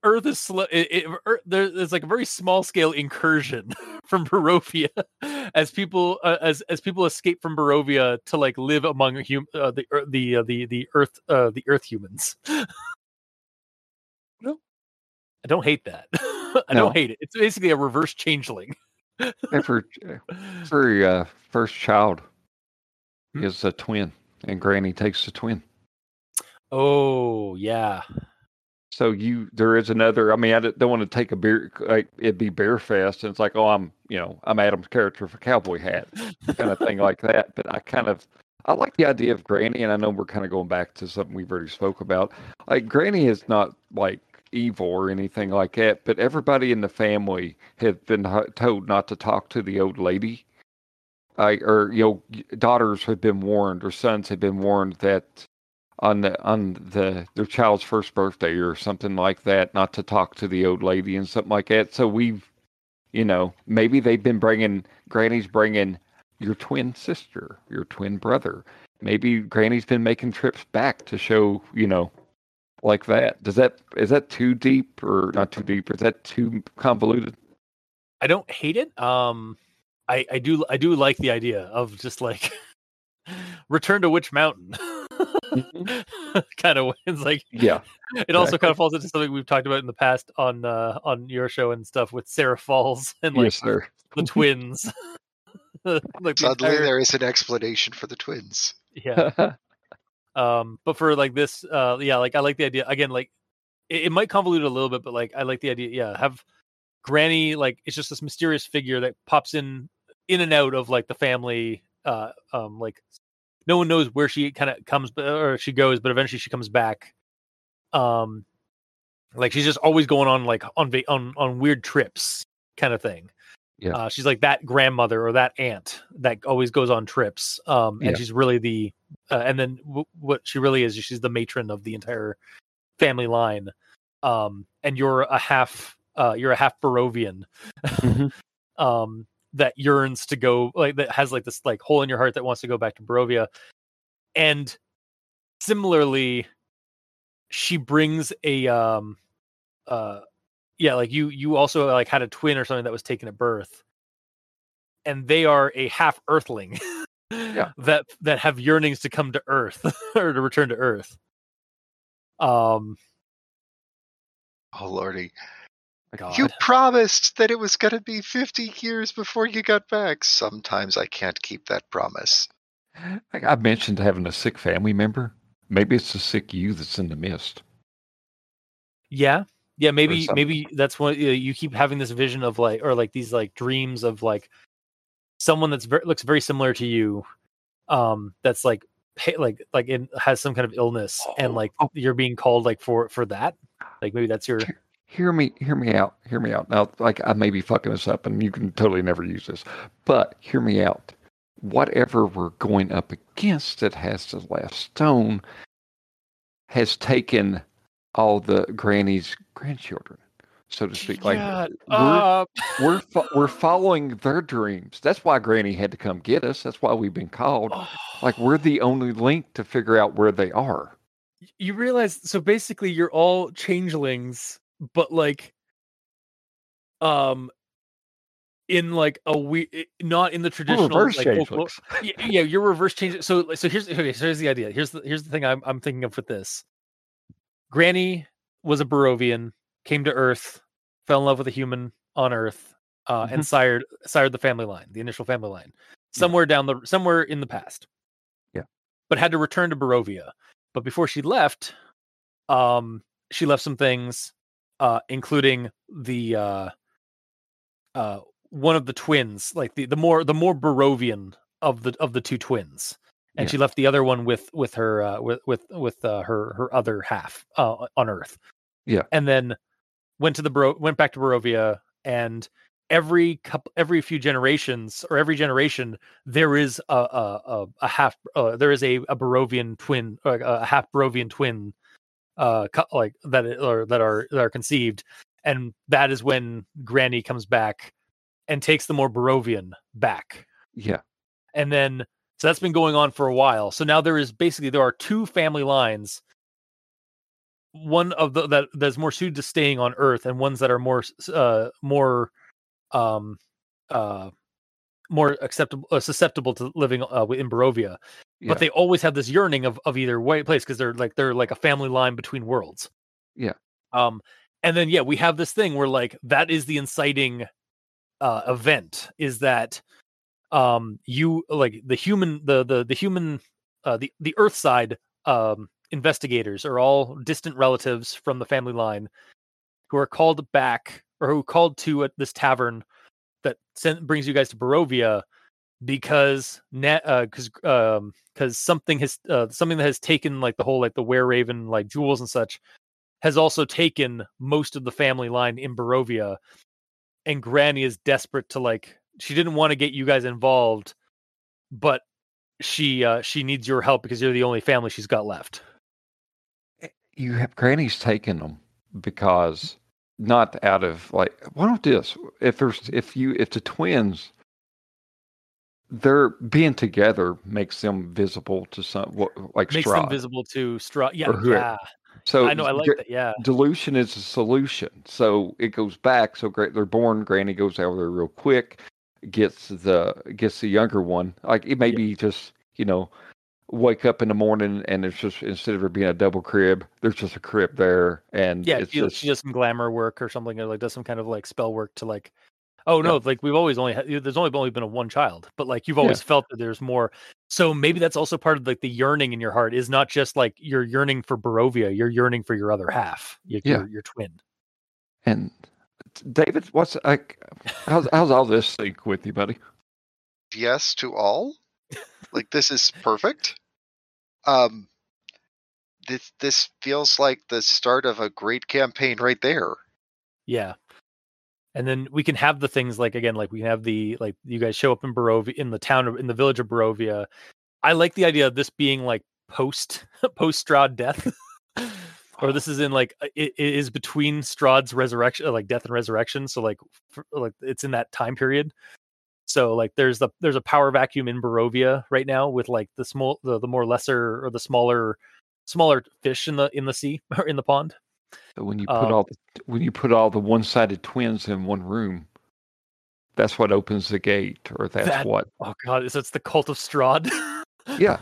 [SPEAKER 1] Earth is sl- it, it, Earth, there, there's like a very small scale incursion from Barovia as people uh, as as people escape from Barovia to like live among hum- uh, the the uh, the the Earth uh, the Earth humans. I don't hate that. I
[SPEAKER 3] No.
[SPEAKER 1] don't hate it. It's basically a reverse changeling.
[SPEAKER 3] Every every uh, first child
[SPEAKER 1] Hmm?
[SPEAKER 3] is a twin, and Granny takes the twin.
[SPEAKER 1] Oh yeah,
[SPEAKER 3] So you, there is another. I mean, I don't want to take a beer like it'd be Bear Fest, and it's like, oh, I'm, you know, I'm Adam's character for cowboy hat, kind of thing like that. But I kind of, I like the idea of Granny, and I know we're kind of going back to something we've already spoke about. Like Granny is not like evil or anything like that, but everybody in the family had been told not to talk to the old lady. I or you know, daughters have been warned, or sons have been warned that on the on the their child's first birthday or something like that, not to talk to the old lady and something like that. So we've, you know, maybe they've been bringing Granny's bringing your twin sister, your twin brother. Maybe Granny's been making trips back to show, you know, like that. Does that is that too deep or not too deep? Is that too convoluted?
[SPEAKER 1] I don't hate it. Um, I I do I do like the idea of just like return to Witch Mountain. kind of it's like
[SPEAKER 3] Yeah,
[SPEAKER 1] it also
[SPEAKER 3] exactly.
[SPEAKER 1] kind of falls into something we've talked about in the past on uh on your show and stuff with Sarah Falls and like
[SPEAKER 3] yes, sir.
[SPEAKER 1] the twins. like the entire-
[SPEAKER 2] there is an explanation for the twins.
[SPEAKER 1] yeah. Um but for like this uh yeah like i like the idea again like it, it might convolute a little bit but like i like the idea yeah have granny like it's just this mysterious figure that pops in in and out of like the family uh um like no one knows where she kind of comes or she goes but eventually she comes back. Um like she's just always going on like on on on weird trips kind of thing
[SPEAKER 3] Yeah.
[SPEAKER 1] uh, she's like that grandmother or that aunt that always goes on trips um and
[SPEAKER 3] Yeah.
[SPEAKER 1] she's really the uh, and then w- what she really is she's the matron of the entire family line um and you're a half uh you're a half barovian
[SPEAKER 3] Mhm.
[SPEAKER 1] um that yearns to go like that has like this like hole in your heart that wants to go back to barovia and similarly she brings a um uh yeah like you you also like had a twin or something that was taken at birth and they are a half earthling
[SPEAKER 3] Yeah.
[SPEAKER 1] that that have yearnings to come to earth or to return to earth um
[SPEAKER 2] Oh lordy.
[SPEAKER 1] God.
[SPEAKER 2] You promised that it was going to be 50 years before you got back. Sometimes I can't keep that promise.
[SPEAKER 3] Like I mentioned having a sick family member. Maybe it's the sick you that's in the mist.
[SPEAKER 1] Yeah, yeah. Maybe maybe that's what you, you keep having this vision of like, or like these like dreams of like someone that's very looks very similar to you, um, that's like like like it has some kind of illness, and
[SPEAKER 3] Oh,
[SPEAKER 1] like
[SPEAKER 3] oh.
[SPEAKER 1] you're being called like for for that. Like maybe that's your
[SPEAKER 3] hear me hear me out hear me out now like i may be fucking this up and you can totally never use this but hear me out whatever we're going up against that has the last stone has taken all the granny's grandchildren so to speak like we're,
[SPEAKER 1] uh,
[SPEAKER 3] we're fo- we're following their dreams that's why granny had to come get us that's why we've been called like we're the only link to figure out where they are
[SPEAKER 1] you realize so basically you're all changelings but like um in like a we not in the traditional
[SPEAKER 3] reverse
[SPEAKER 1] like
[SPEAKER 3] changelings.
[SPEAKER 1] yeah, yeah, you're reverse change. So, so here's okay. So here's the idea. Here's the here's the thing I'm I'm thinking of with this. Granny was a Barovian, came to Earth, fell in love with a human on Earth, uh, and sired sired the family line, the initial family line, somewhere down the somewhere in the past.
[SPEAKER 3] Yeah.
[SPEAKER 1] but had to return to Barovia. But before she left, um, she left some things, uh, including the uh, uh, one of the twins, like the the more the more Barovian of the of the two twins, and
[SPEAKER 3] Yeah.
[SPEAKER 1] she left the other one with with her uh, with with with uh, her her other half uh, on Earth.
[SPEAKER 3] Yeah.
[SPEAKER 1] and then went to the Baro- went back to Barovia, and every couple every few generations or every generation there is a a a, a half uh, there is a a Barovian twin a half Barovian twin uh like that or that are that are conceived and that is when Granny comes back and takes the more Barovian back
[SPEAKER 3] Yeah.
[SPEAKER 1] and then so that's been going on for a while so now there is basically there are two family lines one of the that that's more suited to staying on earth and ones that are more uh more um uh more acceptable uh, susceptible to living uh, in Barovia
[SPEAKER 3] Yeah.
[SPEAKER 1] but they always have this yearning of of either way place because they're like they're like a family line between worlds
[SPEAKER 3] Yeah.
[SPEAKER 1] um and then yeah we have this thing where like that is the inciting uh event is that um you like the human the the the human uh the the earth side um investigators are all distant relatives from the family line who are called back or who called to at this tavern that sent, brings you guys to Barovia because net uh because um because something has uh something that has taken like the whole like the were raven like jewels and such has also taken most of the family line in Barovia and Granny is desperate to like she didn't want to get you guys involved but she uh she needs your help because you're the only family she's got left
[SPEAKER 3] you have granny's taken them because not out of like why don't this if there's if you if the twins they're being together makes them visible to some what like
[SPEAKER 1] makes
[SPEAKER 3] Strahd.
[SPEAKER 1] them visible to Strahd. Yeah, yeah.
[SPEAKER 3] so
[SPEAKER 1] I know. I like that. Yeah,
[SPEAKER 3] dilution is a solution so it goes back so great they're born granny goes over there real quick gets the gets the younger one like it may
[SPEAKER 1] Yeah.
[SPEAKER 3] be just you know wake up in the morning and it's just instead of it being a double crib there's just a crib there and
[SPEAKER 1] yeah.
[SPEAKER 3] it's
[SPEAKER 1] She,
[SPEAKER 3] just
[SPEAKER 1] she does some glamour work or something, or like does some kind of like spell work to like. Oh no! Like we've always only had, there's only only been a one child, but like you've always felt that there's more. So maybe that's also part of like the yearning in your heart is not just like you're yearning for Barovia, you're yearning for your other half, your
[SPEAKER 3] Yeah.
[SPEAKER 1] your, your twin.
[SPEAKER 3] And David, what's like? How's how's all this sync with you, buddy?
[SPEAKER 2] yes to all. like this is perfect. Um, this this feels like the start of a great campaign right there.
[SPEAKER 1] Yeah. And then we can have the things like again, like we can have the like you guys show up in Barovia in the town of in the village of Barovia. I like the idea of this being like post post Strahd death. or this is in like uh, it, it is between Strahd's resurrection, uh, like death and resurrection. So like for, like it's in that time period. So like there's the there's a power vacuum in Barovia right now with like the small the, the more lesser or the smaller smaller fish in the in the sea or in the pond.
[SPEAKER 3] So when you put
[SPEAKER 1] Um,
[SPEAKER 3] all the when you put all the one-sided twins in one room, that's what opens the gate, or that's
[SPEAKER 1] That-
[SPEAKER 3] what.
[SPEAKER 1] Oh god, so it's the cult of Strahd.
[SPEAKER 3] Yeah,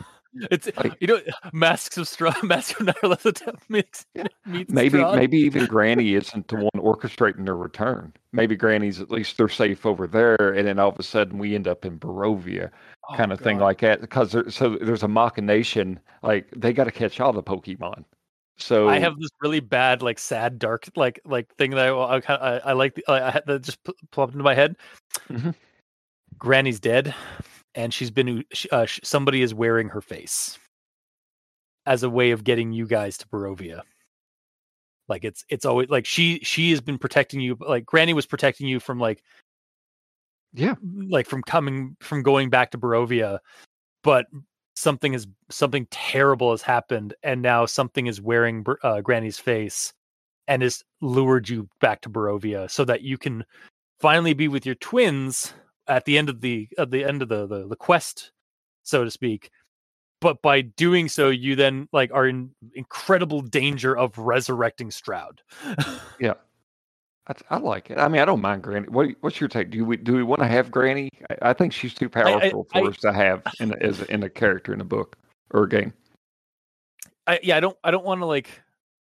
[SPEAKER 1] it's
[SPEAKER 3] Like-
[SPEAKER 1] you know masks of Strahd, masks of Nyarlathotep meets
[SPEAKER 3] Yeah.
[SPEAKER 1] meets
[SPEAKER 3] maybe
[SPEAKER 1] Strahd.
[SPEAKER 3] maybe even Granny isn't the one orchestrating their return. Maybe Granny's at least they're safe over there, and then all of a sudden we end up in Barovia,
[SPEAKER 1] Oh,
[SPEAKER 3] kind of thing like that. Because there, so there's a machination, like they got to catch all the Pokemon. So
[SPEAKER 1] I have this really bad, like sad, dark, like like thing that I I, I, I like. the- I, I had that just pl- plopped into my head.
[SPEAKER 3] Mhm.
[SPEAKER 1] Granny's dead, and she's been. Uh, somebody is wearing her face as a way of getting you guys to Barovia. Like it's it's always like she she has been protecting you. Like Granny was protecting you from like
[SPEAKER 3] yeah,
[SPEAKER 1] like from coming from going back to Barovia, but something is something terrible has happened, and now something is wearing uh, Granny's face, and has lured you back to Barovia, so that you can finally be with your twins at the end of the at the end of the the, the quest, so to speak. But by doing so, you then like are in incredible danger of resurrecting Strahd.
[SPEAKER 3] Yeah, I, I like it. I mean, I don't mind Granny. What, what's your take? Do we do we want to have Granny? I, I think she's too powerful
[SPEAKER 1] I-
[SPEAKER 3] for us to have in a, as in a character in a book or a game.
[SPEAKER 1] I yeah, I don't I don't want to like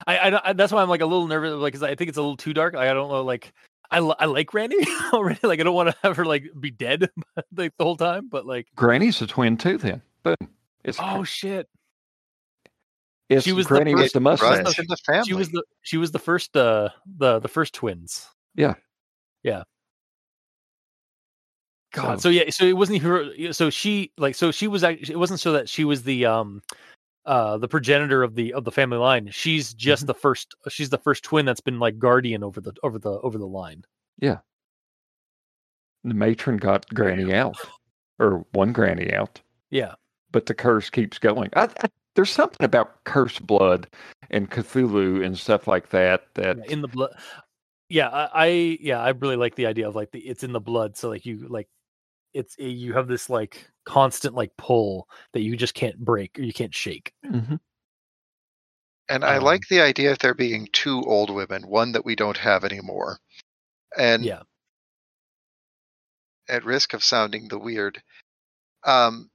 [SPEAKER 1] I, I don't I, that's why I'm like a little nervous like cuz I think it's a little too dark. Like, I don't know like I I like Granny already. Like I don't want to have her like be dead like the whole time, but like
[SPEAKER 3] Granny's a twin too. Then boom, It's
[SPEAKER 1] Oh shit!
[SPEAKER 3] it's
[SPEAKER 1] she was the
[SPEAKER 3] Granny with
[SPEAKER 1] first-
[SPEAKER 3] the mustache.
[SPEAKER 2] Runs in the family.
[SPEAKER 1] She was the she was the first uh the the first twins.
[SPEAKER 3] Yeah.
[SPEAKER 1] Yeah. God.
[SPEAKER 3] So-
[SPEAKER 1] So, yeah, so it wasn't her. So she like so she was it wasn't so that she was the um uh the progenitor of the of the family line. She's just
[SPEAKER 3] Mhm.
[SPEAKER 1] the first. She's the first twin that's been like guardian over the over the over the line.
[SPEAKER 3] Yeah the matron got Granny out, or one Granny out,
[SPEAKER 1] Yeah.
[SPEAKER 3] but the curse keeps going. I, I, there's something about cursed blood and Cthulhu and stuff like that that
[SPEAKER 1] Yeah, in the blood. Yeah, I, I yeah I really like the idea of like the it's in the blood. So like you like it's you have this like constant like pull that you just can't break or you can't shake.
[SPEAKER 3] Mhm.
[SPEAKER 2] And I
[SPEAKER 1] Um,
[SPEAKER 2] like the idea of there being two old women, one that we don't have anymore. And
[SPEAKER 1] Yeah.
[SPEAKER 2] at risk of sounding the weird, um,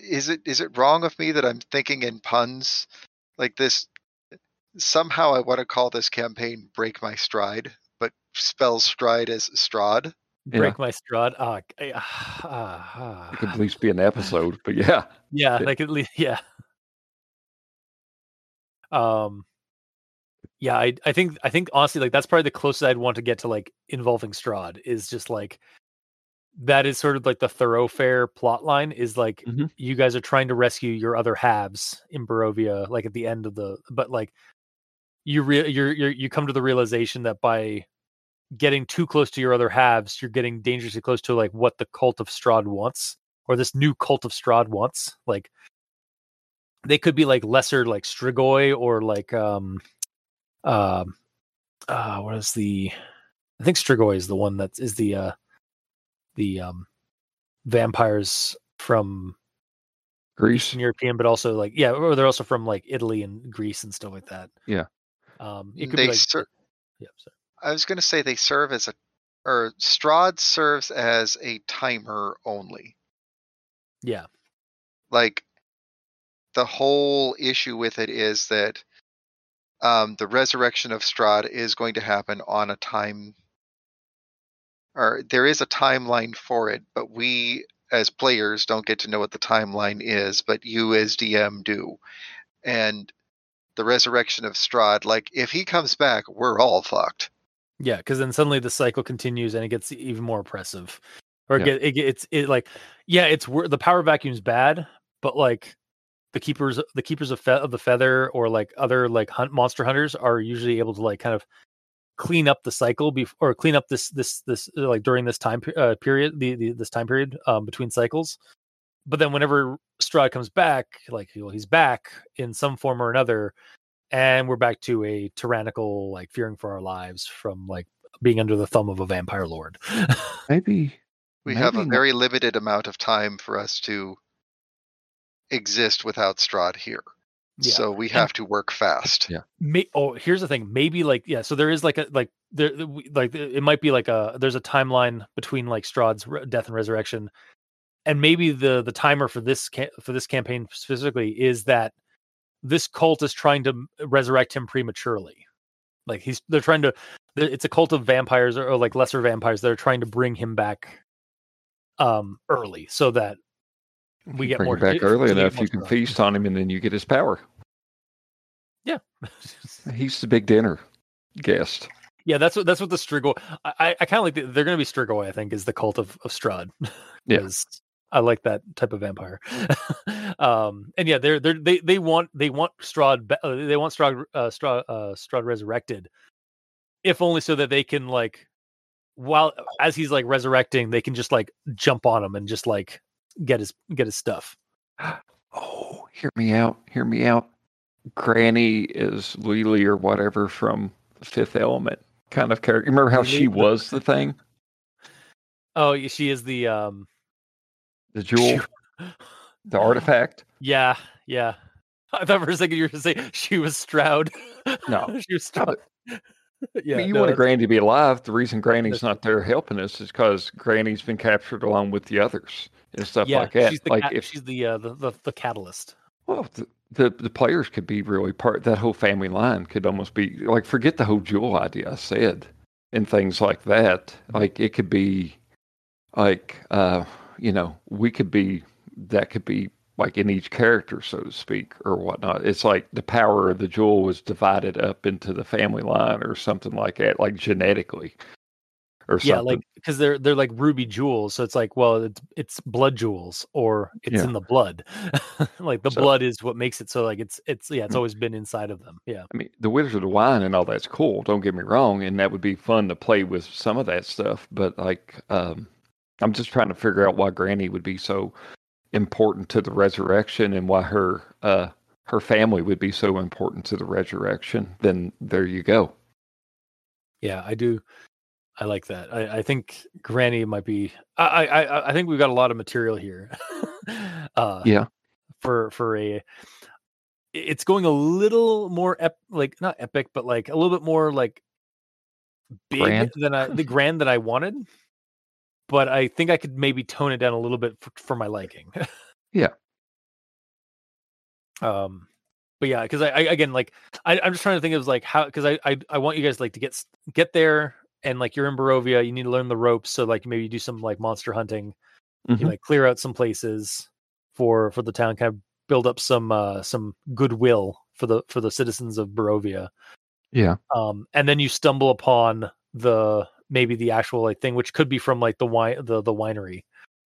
[SPEAKER 2] is it is it wrong of me that I'm thinking in puns like this? Somehow I want to call this campaign "Break My Stride," but spell stride as Strahd.
[SPEAKER 3] Yeah.
[SPEAKER 1] break my Strahd. Ah, c- ah,
[SPEAKER 3] it could
[SPEAKER 1] ah.
[SPEAKER 3] at least be an episode. But yeah,
[SPEAKER 1] yeah,
[SPEAKER 3] it-
[SPEAKER 1] like at least yeah. Um, yeah, I I think I think honestly like that's probably the closest I'd want to get to like involving Strahd is just like that is sort of like the thoroughfare plot line is like
[SPEAKER 3] Mhm.
[SPEAKER 1] you guys are trying to rescue your other halves in Barovia like at the end of the but like you re- you're, you're you come to the realization that by getting too close to your other halves you're getting dangerously close to like what the cult of Strahd wants or this new cult of Strahd wants like they could be like lesser like Strigoi or like um um uh what is the I think Strigoi is the one that is the uh the um vampires from
[SPEAKER 3] Greece.
[SPEAKER 1] Eastern European, but also like yeah, or they're also from like Italy and Greece and stuff like that.
[SPEAKER 3] Yeah.
[SPEAKER 1] Um, it could
[SPEAKER 2] They
[SPEAKER 1] be like
[SPEAKER 2] ser-
[SPEAKER 1] yeah, sorry.
[SPEAKER 2] I was going to say they serve as a, or Strahd serves as a timer only.
[SPEAKER 1] yeah,
[SPEAKER 2] like the whole issue with it is that um, the resurrection of Strahd is going to happen on a time, or there is a timeline for it, but we as players don't get to know what the timeline is, but you as DM do. And the resurrection of Strahd, like if he comes back, we're all fucked.
[SPEAKER 1] Yeah, because then suddenly the cycle continues and it gets even more oppressive, or
[SPEAKER 3] Yeah.
[SPEAKER 1] it, get, it gets it like yeah, it's the power vacuum's bad, but like the keepers the keepers of, fe- of the feather or like other like hunt monster hunters are usually able to like kind of clean up the cycle before or clean up this this this uh, like during this time uh, period the, the this time period um between cycles but then whenever Strahd comes back like well, he's back in some form or another and we're back to a tyrannical like fearing for our lives from like being under the thumb of a vampire lord
[SPEAKER 3] Maybe
[SPEAKER 2] We have a very limited amount of time for us to exist without Strahd here.
[SPEAKER 1] Yeah.
[SPEAKER 2] So we have to work fast.
[SPEAKER 3] Yeah.
[SPEAKER 1] May- oh here's the thing maybe like yeah so there is like a like there like it might be like a there's a timeline between like Strahd's re- death and resurrection and maybe the the timer for this ca- for this campaign specifically is that this cult is trying to resurrect him prematurely like he's they're trying to it's a cult of vampires or, or like lesser vampires that are trying to bring him back um early so that we get
[SPEAKER 3] bring
[SPEAKER 1] more
[SPEAKER 3] it back
[SPEAKER 1] so
[SPEAKER 3] early enough, you can feast on him, and then you get his power.
[SPEAKER 1] yeah
[SPEAKER 3] He's the big dinner guest.
[SPEAKER 1] Yeah, that's what that's what the Strigoi. I I, kind of like. The, they're going to be Strigoi. I think is the cult of of Strahd.
[SPEAKER 3] Yeah.
[SPEAKER 1] I like that type of vampire. um, and yeah, they're they they they want they want Strahd. Uh, they want Strahd uh, Strahd uh, Strahd resurrected, if only so that they can like, while as he's like resurrecting, they can just like jump on him and just like get his get his stuff.
[SPEAKER 3] Oh, hear me out. Hear me out. Granny is Lily or whatever from the Fifth Element kind of character. Remember how she was the thing,
[SPEAKER 1] Oh, yeah, she is the um.
[SPEAKER 3] The jewel, the artifact.
[SPEAKER 1] Yeah, yeah. I thought for a second you were going to say she was Strahd.
[SPEAKER 3] No.
[SPEAKER 1] she was Strahd. yeah,
[SPEAKER 3] I mean, you
[SPEAKER 1] no,
[SPEAKER 3] want a Granny to be alive. The reason Granny's not there helping us is because Granny's been captured along with the others and stuff
[SPEAKER 1] yeah,
[SPEAKER 3] like that.
[SPEAKER 1] she's the
[SPEAKER 3] like
[SPEAKER 1] cat-
[SPEAKER 3] if
[SPEAKER 1] she's the, uh, the the the catalyst.
[SPEAKER 3] well, the, the the players could be really part. That whole family line could almost be like forget the whole jewel idea I said and things like that. Like it could be like uh you know, we could be that could be like in each character, so to speak, or whatnot. It's like the power of the jewel was divided up into the family line or something like that, like genetically. Or
[SPEAKER 1] yeah,
[SPEAKER 3] something.
[SPEAKER 1] like because they're they're like ruby jewels, so it's like well, it's it's blood jewels or it's
[SPEAKER 3] Yeah.
[SPEAKER 1] in the blood. like the
[SPEAKER 3] So-
[SPEAKER 1] blood is what makes it so like it's it's yeah, it's
[SPEAKER 3] Mm.
[SPEAKER 1] always been inside of them. Yeah,
[SPEAKER 3] I mean, the Wizard of the Wine and all that's cool. Don't get me wrong, and that would be fun to play with some of that stuff. But like, um, I'm just trying to figure out why Granny would be so important to the resurrection, and why her uh, her family would be so important to the resurrection. Then there you go.
[SPEAKER 1] yeah, I do. I like that. I, I think Granny might be. I, I I think we've got a lot of material here. uh,
[SPEAKER 3] Yeah.
[SPEAKER 1] For for a, it's going a little more ep, like not epic, but like a little bit more like big
[SPEAKER 3] Grand?
[SPEAKER 1] than I the grand that I wanted. But I think I could maybe tone it down a little bit for, for my liking.
[SPEAKER 3] Yeah.
[SPEAKER 1] Um, but yeah, because I, I again like I, I'm just trying to think of like how because I, I I want you guys like to get get there and like you're in Barovia, you need to learn the ropes. So like maybe you do some like monster hunting,
[SPEAKER 3] Mhm.
[SPEAKER 1] you like clear out some places for for the town, kind of build up some uh some goodwill for the for the citizens of Barovia.
[SPEAKER 3] Yeah.
[SPEAKER 1] Um, and then you stumble upon the maybe the actual like thing, which could be from like the wine the the winery.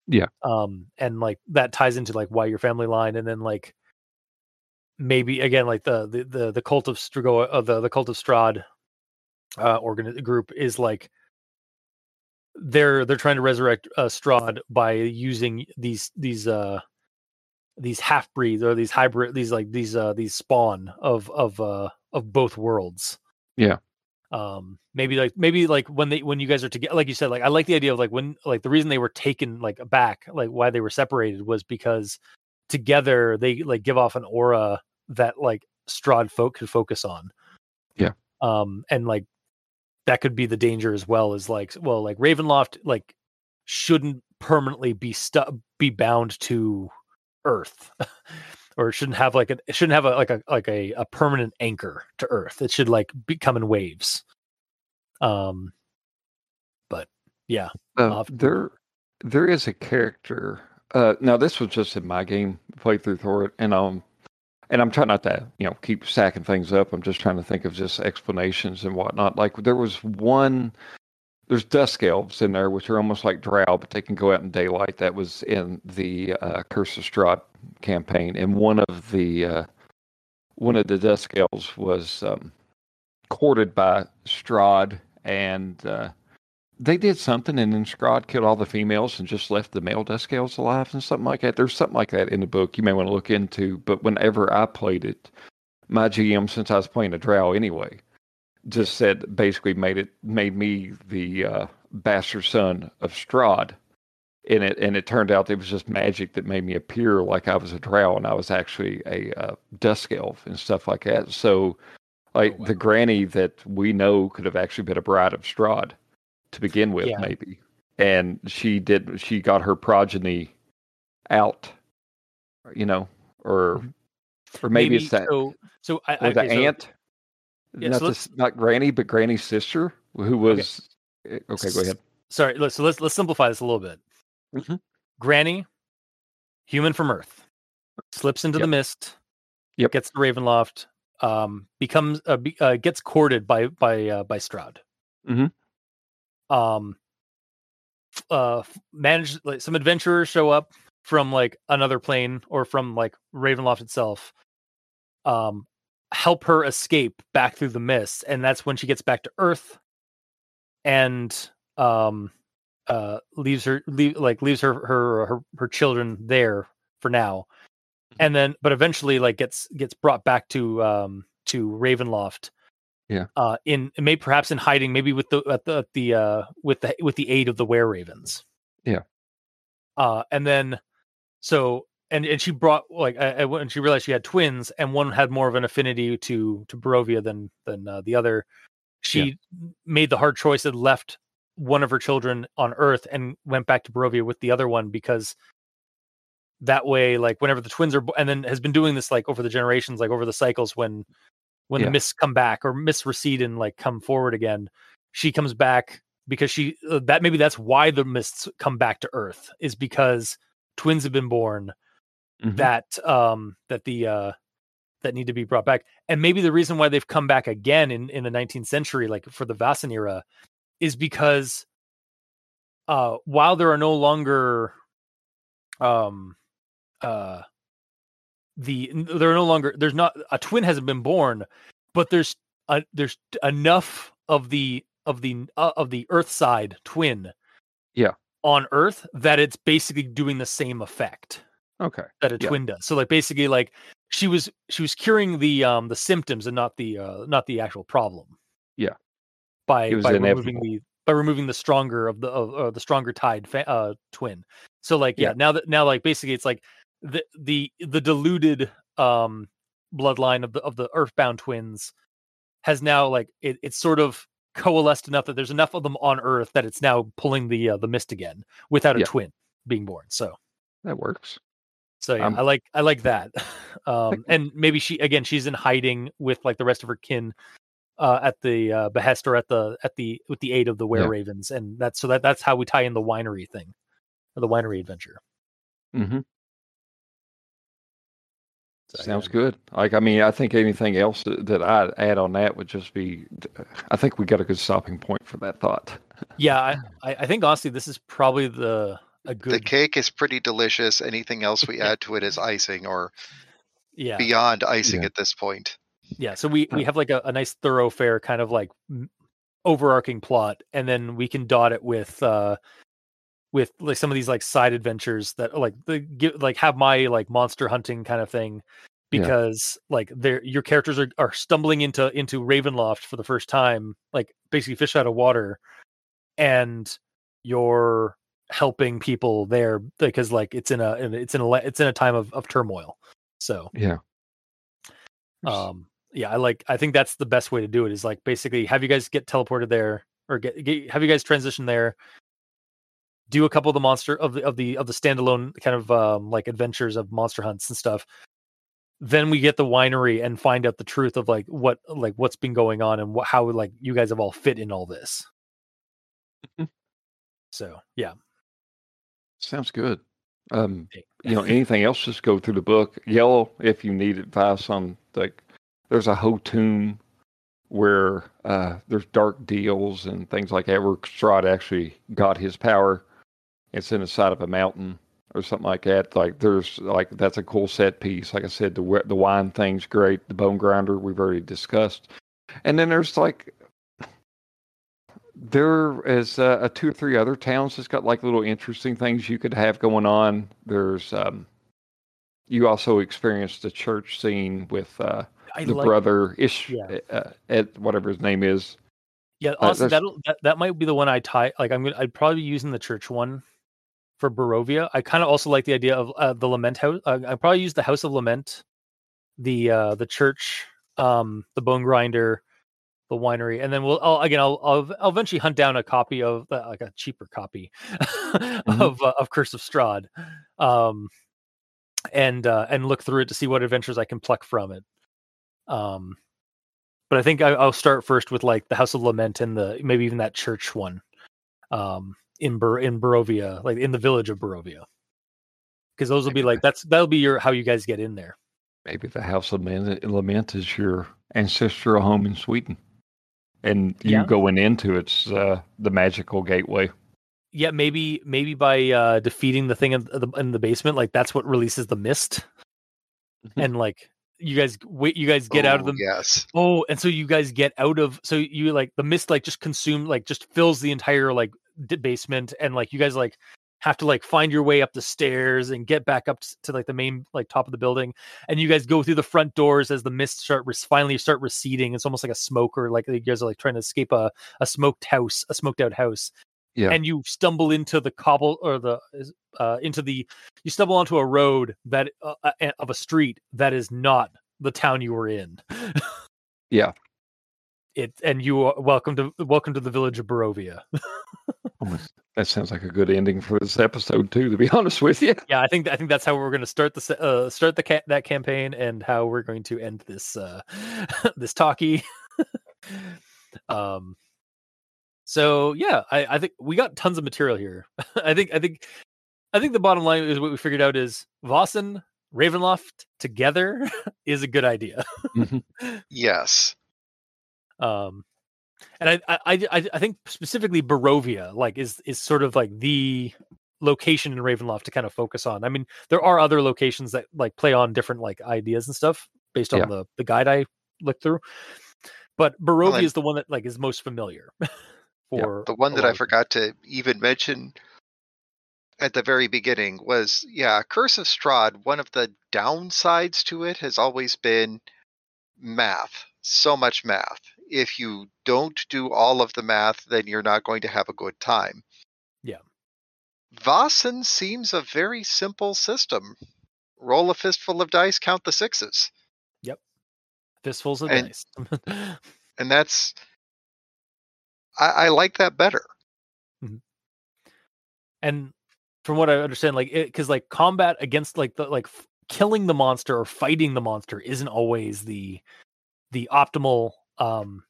[SPEAKER 3] Yeah.
[SPEAKER 1] Um, and like that ties into like why your family line, and then like maybe again like the the the, the cult of Strago uh, the the cult of Strahd uh organ group is like they're they're trying to resurrect uh, Strahd by using these these uh these half breeds or these hybrid these like these uh these spawn of of uh of both worlds
[SPEAKER 3] Yeah.
[SPEAKER 1] Um maybe like maybe like when they when you guys are together like you said like i like the idea of like when like the reason they were taken like back like why they were separated was because together they like give off an aura that like Strahd folk could focus on
[SPEAKER 3] Yeah.
[SPEAKER 1] um and like that could be the danger as well as like well like ravenloft like shouldn't permanently be stuck be bound to earth or it shouldn't have like a it shouldn't have a like a like a, a permanent anchor to earth it should like become in waves um but yeah
[SPEAKER 3] Uh, there, there is a character. Uh, now this was just in my game playthrough for it, and um, and I'm trying not to, you know, keep stacking things up. I'm just trying to think of just explanations and whatnot. Like there was one, there's dusk elves in there, which are almost like drow, but they can go out in daylight. That was in the uh, Curse of Strahd campaign, and one of the uh, one of the dusk elves was um, courted by Strahd and. Uh, they did something and then Strahd killed all the females and just left the male dusk elves alive and something like that. There's something like that in the book you may want to look into. But whenever I played it, my GM, since I was playing a drow anyway, just said basically made it made me the uh, bastard son of Strahd. And it and it turned out it was just magic that made me appear like I was a drow and I was actually a uh, dusk elf and stuff like that. So like
[SPEAKER 1] wow.
[SPEAKER 3] the granny that we know could have actually been a bride of Strahd to begin with,
[SPEAKER 1] Yeah.
[SPEAKER 3] maybe. And she did. She got her progeny out, you know, or or maybe, it's that
[SPEAKER 1] so so i, I
[SPEAKER 3] the
[SPEAKER 1] okay, so-
[SPEAKER 3] aunt,
[SPEAKER 1] Yeah,
[SPEAKER 3] not
[SPEAKER 1] so
[SPEAKER 3] this, not Granny, but Granny's sister, who was eh, okay. Go ahead.
[SPEAKER 1] sorry so let's let's simplify this a little bit
[SPEAKER 3] Mhm.
[SPEAKER 1] granny human from earth slips into the mist
[SPEAKER 3] Yep.
[SPEAKER 1] gets to ravenloft um becomes uh, be, uh gets courted by by uh, by Strahd.
[SPEAKER 3] Mhm.
[SPEAKER 1] um uh manage like some adventurers show up from like another plane or from like ravenloft itself um help her escape back through the mist and that's when she gets back to earth and um uh leaves her leave, like leaves her her her her children there for now and then but eventually like gets gets brought back to um to ravenloft
[SPEAKER 3] Yeah.
[SPEAKER 1] uh in may perhaps in hiding maybe with the at the, at the uh with the with the aid of the were ravens
[SPEAKER 3] Yeah.
[SPEAKER 1] uh and then so and and she brought like when she realized she had twins and one had more of an affinity to to Barovia than than uh, the other she made the hard choice and left one of her children on earth and went back to Barovia with the other one because that way like whenever the twins are and then has been doing this like over the generations like over the cycles when when
[SPEAKER 3] Yeah.
[SPEAKER 1] the mists come back or mists recede and like come forward again she comes back because she uh, that maybe that's why the mists come back to Earth is because twins have been born
[SPEAKER 3] Mhm.
[SPEAKER 1] that um that the uh that need to be brought back and maybe the reason why they've come back again in in the 19th century like for the Vaesen era is because uh while there are no longer um uh the there are no longer there's not a twin hasn't been born but there's a, there's enough of the of the uh, of the earth side twin
[SPEAKER 3] Yeah.
[SPEAKER 1] on earth that it's basically doing the same effect
[SPEAKER 3] Okay.
[SPEAKER 1] that a
[SPEAKER 3] Yeah.
[SPEAKER 1] twin does so like basically like she was she was curing the um the symptoms and not the uh not the actual problem
[SPEAKER 3] Yeah.
[SPEAKER 1] by by removing the by removing the stronger of the of uh, the stronger tide fa- uh twin so like yeah,
[SPEAKER 3] Yeah.
[SPEAKER 1] now that now like basically it's like the the the diluted um bloodline of the of the earthbound twins has now like it, it's sort of coalesced enough that there's enough of them on earth that it's now pulling the uh, the mist again without a
[SPEAKER 3] Yeah.
[SPEAKER 1] twin being born so
[SPEAKER 3] That works.
[SPEAKER 1] So yeah,
[SPEAKER 3] Um,
[SPEAKER 1] I like I like that. Um, and maybe she again she's in hiding with like the rest of her kin uh, at the uh, behest or at the at the with the aid of the were
[SPEAKER 3] Yeah.
[SPEAKER 1] ravens, and that's so that that's how we tie in the winery thing, or the winery adventure.
[SPEAKER 3] hmm
[SPEAKER 1] So,
[SPEAKER 3] Sounds
[SPEAKER 1] yeah.
[SPEAKER 3] good. Like, I mean, I think anything else that, I'd add on that would just be, I think we got a good stopping point for that thought.
[SPEAKER 1] Yeah, I, I I think honestly this is probably the a
[SPEAKER 2] The cake is pretty delicious. Anything else we add to it is icing or
[SPEAKER 1] yeah
[SPEAKER 2] beyond icing
[SPEAKER 3] Yeah.
[SPEAKER 2] at this point.
[SPEAKER 1] yeah. So we we have like a, a nice thoroughfare kind of like overarching plot, and then we can dot it with uh with like some of these like side adventures that like the give like have my like monster hunting kind of thing
[SPEAKER 3] Yeah.
[SPEAKER 1] because like they're your characters are, are stumbling into into Ravenloft for the first time, like basically fish out of water, and you're helping people there because like it's in a it's in a it's in a time of, of turmoil. So
[SPEAKER 3] Yeah.
[SPEAKER 1] um yeah i like i think that's the best way to do it is like basically have you guys get teleported there or get, get have you guys transition there do a couple of the monster of the of the of the standalone kind of um like adventures of monster hunts and stuff then we get the winery and find out the truth of like what like what's been going on and what how like you guys have all fit in all this
[SPEAKER 3] Mhm.
[SPEAKER 1] so yeah
[SPEAKER 3] Sounds good. Um, you know, anything else, just go through the book. Yellow, if you need advice on, like, there's a whole tomb where uh, there's dark deals and things like that where Strahd actually got his power. It's in the side of a mountain or something like that. Like, there's, like, that's a cool set piece. Like I said, the, the wine thing's great. The bone grinder, we've already discussed. And then there's, like, there is uh, a two or three other towns that's got like little interesting things you could have going on. There's um, you also experienced the church scene with uh, the
[SPEAKER 1] like
[SPEAKER 3] brother Ish,
[SPEAKER 1] Yeah.
[SPEAKER 3] uh, Ed, whatever his name is.
[SPEAKER 1] Yeah,
[SPEAKER 3] Uh,
[SPEAKER 1] that'll, that that might be the one I tie. Like, I'm gonna, I'd probably be using the church one for Barovia. I kind of also like the idea of uh, the lament house. Uh, I probably use the House of Lament, the uh the church, um, the Bone Grinder, the winery, and then we'll I'll, again I'll, I'll I'll eventually hunt down a copy of uh, like a cheaper copy of uh, of Curse of Strahd, um, and uh, and look through it to see what adventures I can pluck from it. Um, but I think I, I'll start first with like the House of Lament and the maybe even that church one, um, in Bur- in Barovia, like in the village of Barovia, because those will be like that's that'll be your how you guys get in there.
[SPEAKER 3] Maybe the House of Lament is your ancestral home in Sweden, and you
[SPEAKER 1] Yeah.
[SPEAKER 3] going into it's uh, the magical gateway.
[SPEAKER 1] Yeah, maybe maybe by uh, defeating the thing in the, in the basement, like that's what releases the mist,
[SPEAKER 3] Mhm.
[SPEAKER 1] and like you guys wait, you guys get out of
[SPEAKER 2] Oh,
[SPEAKER 1] the
[SPEAKER 2] Yes.
[SPEAKER 1] Oh, and so you guys get out of so you like the mist like just consume like just fills the entire like basement and like you guys like have to like find your way up the stairs and get back up to like the main like top of the building and you guys go through the front doors as the mist start rec- finally start receding it's almost like a smoke or like you guys are like trying to escape a, a smoked house a smoked out house
[SPEAKER 3] Yeah.
[SPEAKER 1] and you stumble into the cobble or the uh into the you stumble onto a road that uh, uh, of a street that is not the town you were in
[SPEAKER 3] Yeah.
[SPEAKER 1] It and you are welcome to welcome to the village of Barovia.
[SPEAKER 3] That sounds like a good ending for this episode too. To be honest with you.
[SPEAKER 1] yeah, I think I think that's how we're going to start the uh, start the ca- that campaign and how we're going to end this uh this talkie. um So yeah, I, I think we got tons of material here. I think I think I think the bottom line is what we figured out is Vaesen, Ravenloft together is a good idea.
[SPEAKER 3] Mhm.
[SPEAKER 2] Yes.
[SPEAKER 1] Um and I, I i I- think specifically barovia like is is sort of like the location in ravenloft to kind of focus on i mean there are other locations that like play on different like ideas and stuff based on
[SPEAKER 3] Yeah.
[SPEAKER 1] the the guide i looked through but barovia
[SPEAKER 2] then-
[SPEAKER 1] is the one that like is most familiar for
[SPEAKER 2] The one that I forgot to even mention at the very beginning was yeah, Curse of Strahd. One of the downsides to it has always been math. So much math. If you don't do all of the math, then you're not going to have a good time.
[SPEAKER 1] Yeah.
[SPEAKER 2] Vaesen seems a very simple system. Roll a fistful of dice, count the sixes. Yep.
[SPEAKER 1] fistfuls of
[SPEAKER 2] and-
[SPEAKER 1] dice
[SPEAKER 2] And that's I, I like that better. Mm-hmm.
[SPEAKER 1] and from what i understand like it because like combat against like the like f- killing the monster or fighting the monster isn't always the the optimal um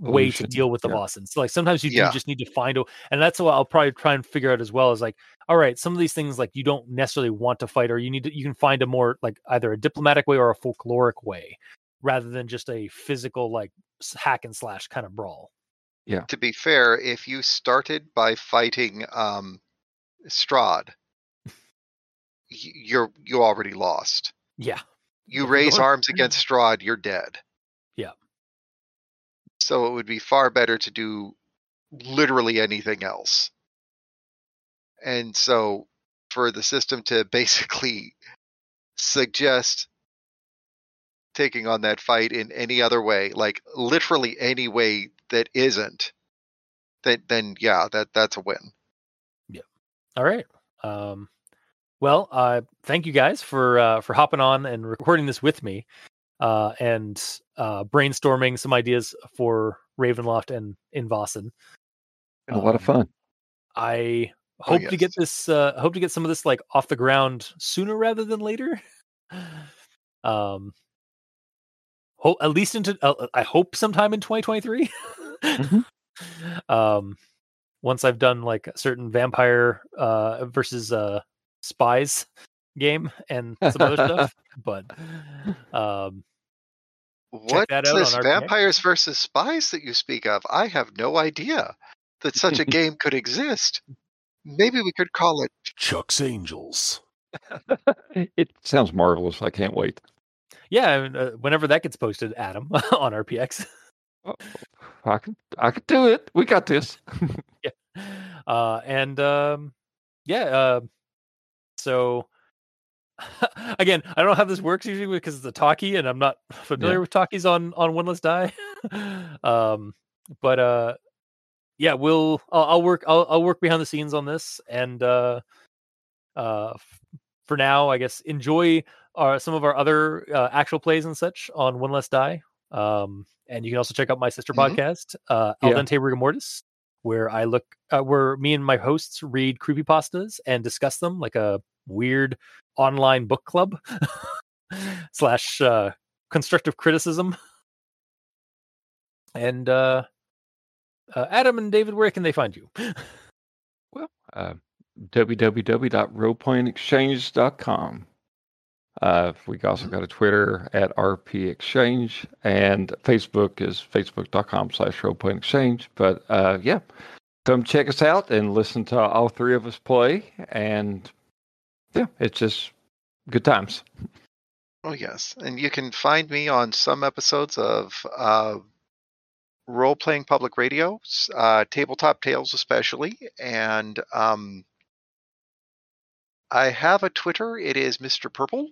[SPEAKER 1] way to deal with the
[SPEAKER 3] yeah.
[SPEAKER 1] bosses so like sometimes you
[SPEAKER 2] Yeah.
[SPEAKER 1] do just need to find a and that's what i'll probably try and figure out as well is like all right some of these things like you don't necessarily want to fight or you need to you can find a more like either a diplomatic way or a folkloric way rather than just a physical like hack and slash kind of brawl Yeah.
[SPEAKER 2] to be fair, if you started by fighting um, Strahd, you're you already lost.
[SPEAKER 1] yeah
[SPEAKER 2] You
[SPEAKER 1] If
[SPEAKER 2] raise arms against Strahd, you're dead.
[SPEAKER 1] Yeah.
[SPEAKER 2] So it would be far better to do literally anything else. And so for the system to basically suggest taking on that fight in any other way, like literally any way that isn't, then then yeah, that that's a win. Yeah.
[SPEAKER 1] All right. Um, well, uh, thank you guys for uh, for hopping on and recording this with me, uh, and uh, brainstorming some ideas for Ravenloft and in Vaesen.
[SPEAKER 3] Been a lot of
[SPEAKER 1] Um,
[SPEAKER 3] fun.
[SPEAKER 1] I
[SPEAKER 2] Oh,
[SPEAKER 1] hope to get this. Uh, hope to get some of this like off the ground sooner rather than later. um, hope at least into. Uh, I hope sometime in 2023.
[SPEAKER 3] Mhm.
[SPEAKER 1] Um, once I've done like a certain vampire uh versus uh spies game and some other stuff, but um,
[SPEAKER 2] What's
[SPEAKER 1] that out
[SPEAKER 2] this
[SPEAKER 1] on RPX.
[SPEAKER 2] vampires versus spies that you speak of? I have no idea that such a game could exist. Maybe we could call it
[SPEAKER 4] Chuck's Angels.
[SPEAKER 3] It sounds marvelous. I can't wait.
[SPEAKER 1] yeah, uh, whenever that gets posted, Adam on RPX.
[SPEAKER 3] I can I can do it. We got this.
[SPEAKER 1] uh and um yeah uh so again i don't know how this works usually because it's a talkie and i'm not familiar
[SPEAKER 3] Yeah.
[SPEAKER 1] with talkies on on one less die um but uh yeah we'll I'll, I'll work I'll, I'll work behind the scenes on this and uh uh for now i guess enjoy our some of our other uh, actual plays and such on one less die um and you can also check out my sister
[SPEAKER 2] Mhm.
[SPEAKER 1] podcast uh al
[SPEAKER 3] Yeah.
[SPEAKER 1] dente rigor mortis where I look, uh, where me and my hosts read creepypastas and discuss them like a weird online book club slash uh, constructive criticism. And uh, uh, Adam and David, where can they find you?
[SPEAKER 3] Well, uh, www.roleplayingexchange.com. Uh, we also got a Twitter at RP Exchange, and Facebook is facebook.com slash roleplaying exchange. But uh, yeah, come check us out and listen to all three of us play. And yeah, it's just good times.
[SPEAKER 2] Oh yes, and you can find me on some episodes of uh, role playing public radio, uh, tabletop tales especially, and um, I have a Twitter. It is Mr. Purple,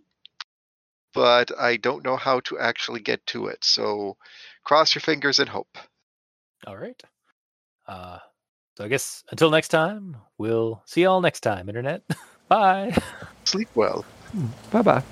[SPEAKER 2] but I don't know how to actually get to it. So cross your fingers and hope.
[SPEAKER 1] All right. Uh, so I guess until next time, we'll see y'all next time, Internet. Bye.
[SPEAKER 2] Sleep well.
[SPEAKER 3] Bye bye.